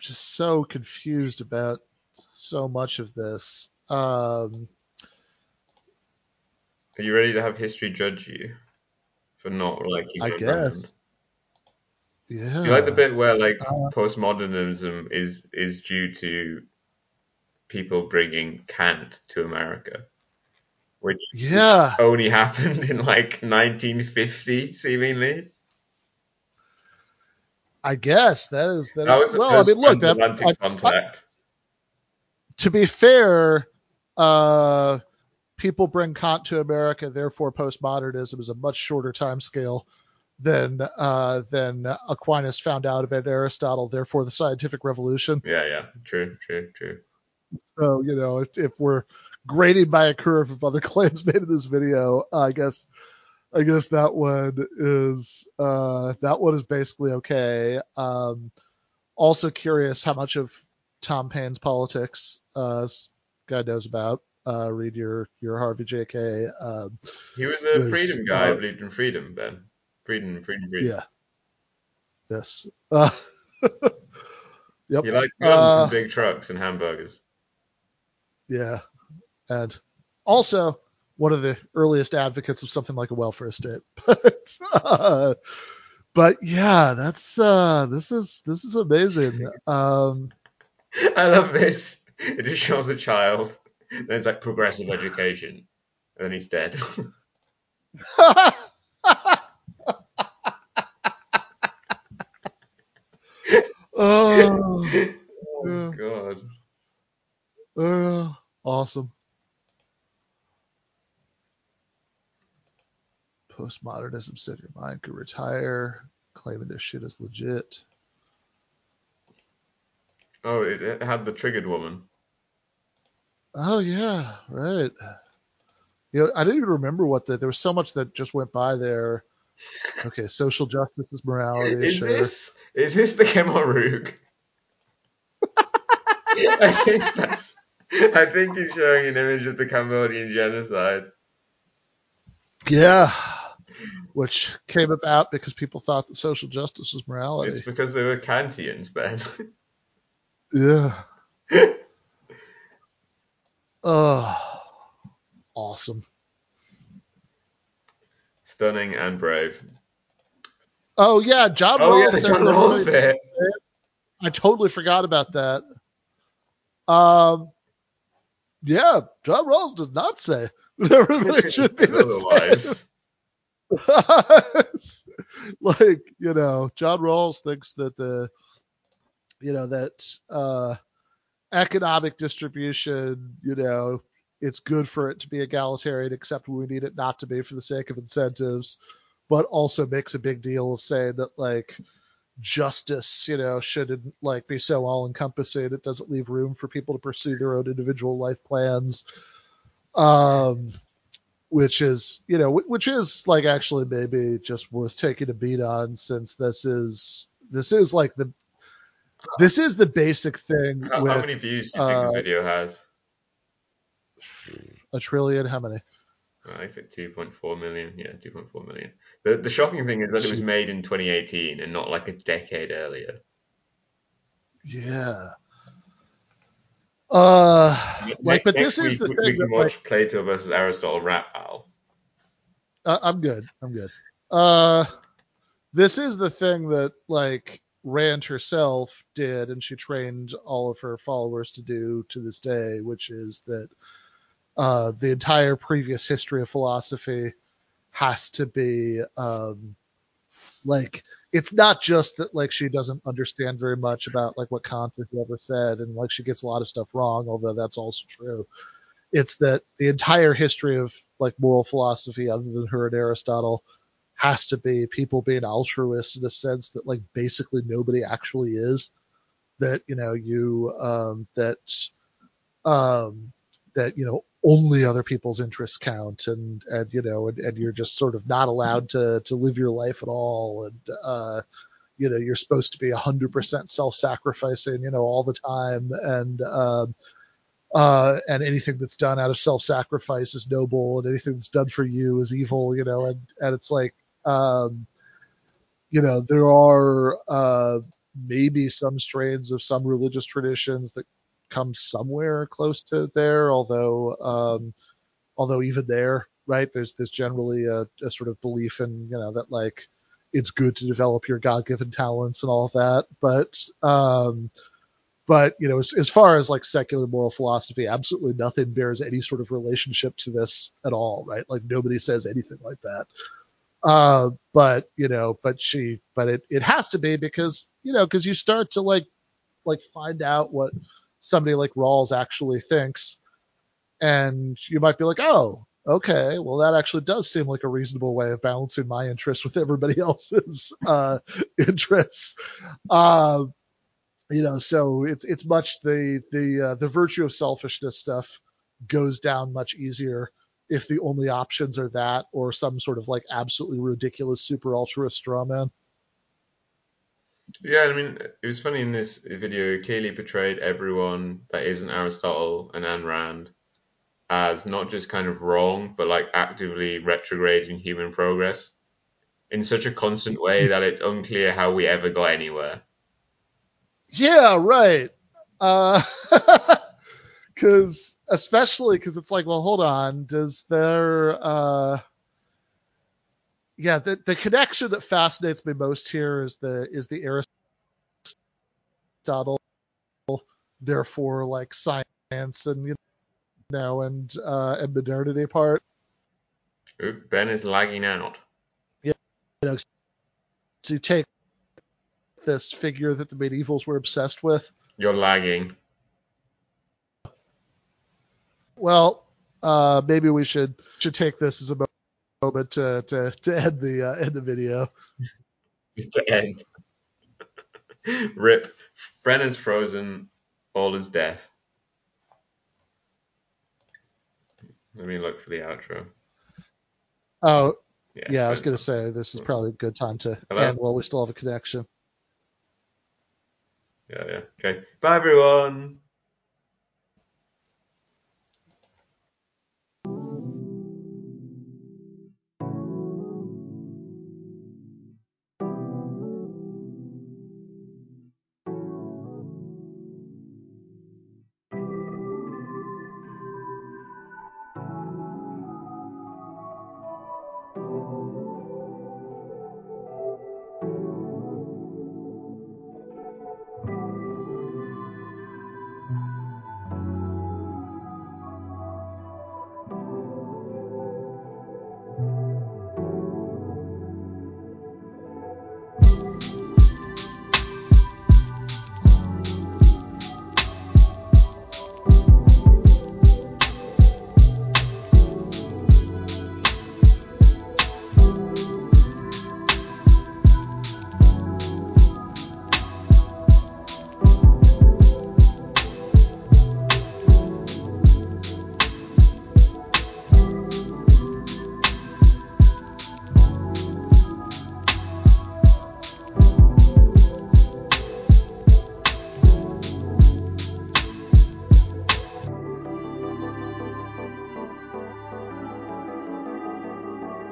just so confused about so much of this. Um, Are you ready to have history judge you for not liking I guess. Yeah. Do you like the bit where like Uh, postmodernism is is due to people bringing Kant to America, which Yeah. only happened in like 1950, seemingly. I guess that is that. That is- was well, I mean, look. That, I- I- to be fair, uh, people bring Kant to America, therefore postmodernism is a much shorter time scale than uh, than Aquinas found out about Aristotle, therefore the scientific revolution. yeah, yeah, true, true, true. So you know, if, if we're grading by a curve of other claims made in this video, I guess I guess that one is uh, that one is basically okay. Um, also curious how much of Tom Paine's politics uh, guy knows about. Uh, read your your Harvey J. Kaye Um, He was a Was, freedom guy uh, believed in freedom, Ben. Freedom, freedom, freedom. yeah. Yes. Uh, yep. He liked guns Uh, and big trucks and hamburgers. Yeah. And also one of the earliest advocates of something like a welfare state. But uh, but yeah, that's uh this is this is amazing. Um I love this. It just shows a child. Then it's like progressive education. And then he's dead. oh, oh, Yeah. God. uh, awesome. Postmodernism said your mind could retire, claiming this shit is legit. Oh, it, it had the triggered woman. Oh yeah, right. You know, I didn't even remember what the there was so much that just went by there. Okay, social justice is morality, Is sure. this is this the Kemal I think that's. I think he's showing an image of the Cambodian genocide. Yeah. Which came about because people thought that social justice was morality. It's because they were Kantians, Ben. Yeah. Oh, awesome. Stunning and brave. Oh yeah, John Oh yeah, Rawls the said John Rawls really- I totally forgot about that. Um, yeah, John Rawls does not say that everybody should be the Otherwise, like you know, John Rawls thinks that the you know that uh, economic distribution, you know, it's good for it to be egalitarian, except we need it not to be for the sake of incentives, but also makes a big deal of saying that like justice, you know, shouldn't like be so all encompassing. It doesn't leave room for people to pursue their own individual life plans. Um, which is, you know, which is like actually maybe just worth taking a beat on since this is this is like the this is the basic thing how, with how many views do you think uh, this video has? a trillion. How many? I said 2.4 million. Yeah, 2.4 million. The the shocking thing is that it was made in 2018 and not like a decade earlier. Yeah. Uh, like, Next- but next this is the we- thing We can that, like, watch Plato versus Aristotle rap battle. Uh, I'm good. I'm good. Uh, this is the thing that like Rand herself did, and she trained all of her followers to do to this day, which is that uh, the entire previous history of philosophy has to be um, like it's not just that like she doesn't understand very much about like what Kant or whoever said, and like she gets a lot of stuff wrong, although that's also true. It's that the entire history of like moral philosophy, other than her and Aristotle, has to be people being altruists in a sense that like basically nobody actually is. That you know you um, that um, that you know only other people's interests count and and you know and, and you're just sort of not allowed to to live your life at all and uh you know you're supposed to be a 100% self-sacrificing you know all the time and um uh and anything that's done out of self-sacrifice is noble and anything that's done for you is evil you know and and it's like um you know there are uh maybe some strains of some religious traditions that come somewhere close to there, although um, although even there, right? There's there's generally a, a sort of belief in you know that like it's good to develop your God-given talents and all of that, but um, but you know as, as far as like secular moral philosophy, absolutely nothing bears any sort of relationship to this at all, right? Like nobody says anything like that. Uh, but you know, but she, but it it has to be because you know because you start to like like find out what somebody like Rawls actually thinks, and you might be like, oh, okay, well that actually does seem like a reasonable way of balancing my interests with everybody else's uh, interests. Uh, you know, so it's it's much the the uh, the virtue of selfishness stuff goes down much easier if the only options are that or some sort of like absolutely ridiculous super ultra straw man. Yeah, I mean, it was funny in this video. Keeley portrayed everyone that isn't Aristotle and Ayn Rand as not just kind of wrong, but like actively retrograding human progress in such a constant way that it's unclear how we ever got anywhere. Yeah, right. Uh, cause especially cause it's like, well, hold on. Does there, uh, yeah, the, the connection that fascinates me most here is the, is the Aristotle, therefore like science and, you know, and, uh, and modernity part. Oop, Ben is lagging out. You know, to take this figure that the medievals were obsessed with. You're lagging. Well, uh, maybe we should should take this as a moment to to, to end the uh, end the video. The end. Rip. Brennan's frozen. All is death. Let me look for the outro. Oh Yeah, yeah, I was gonna say this is probably a good time to Hello? end while we still have a connection. Yeah, yeah. Okay. Bye, everyone.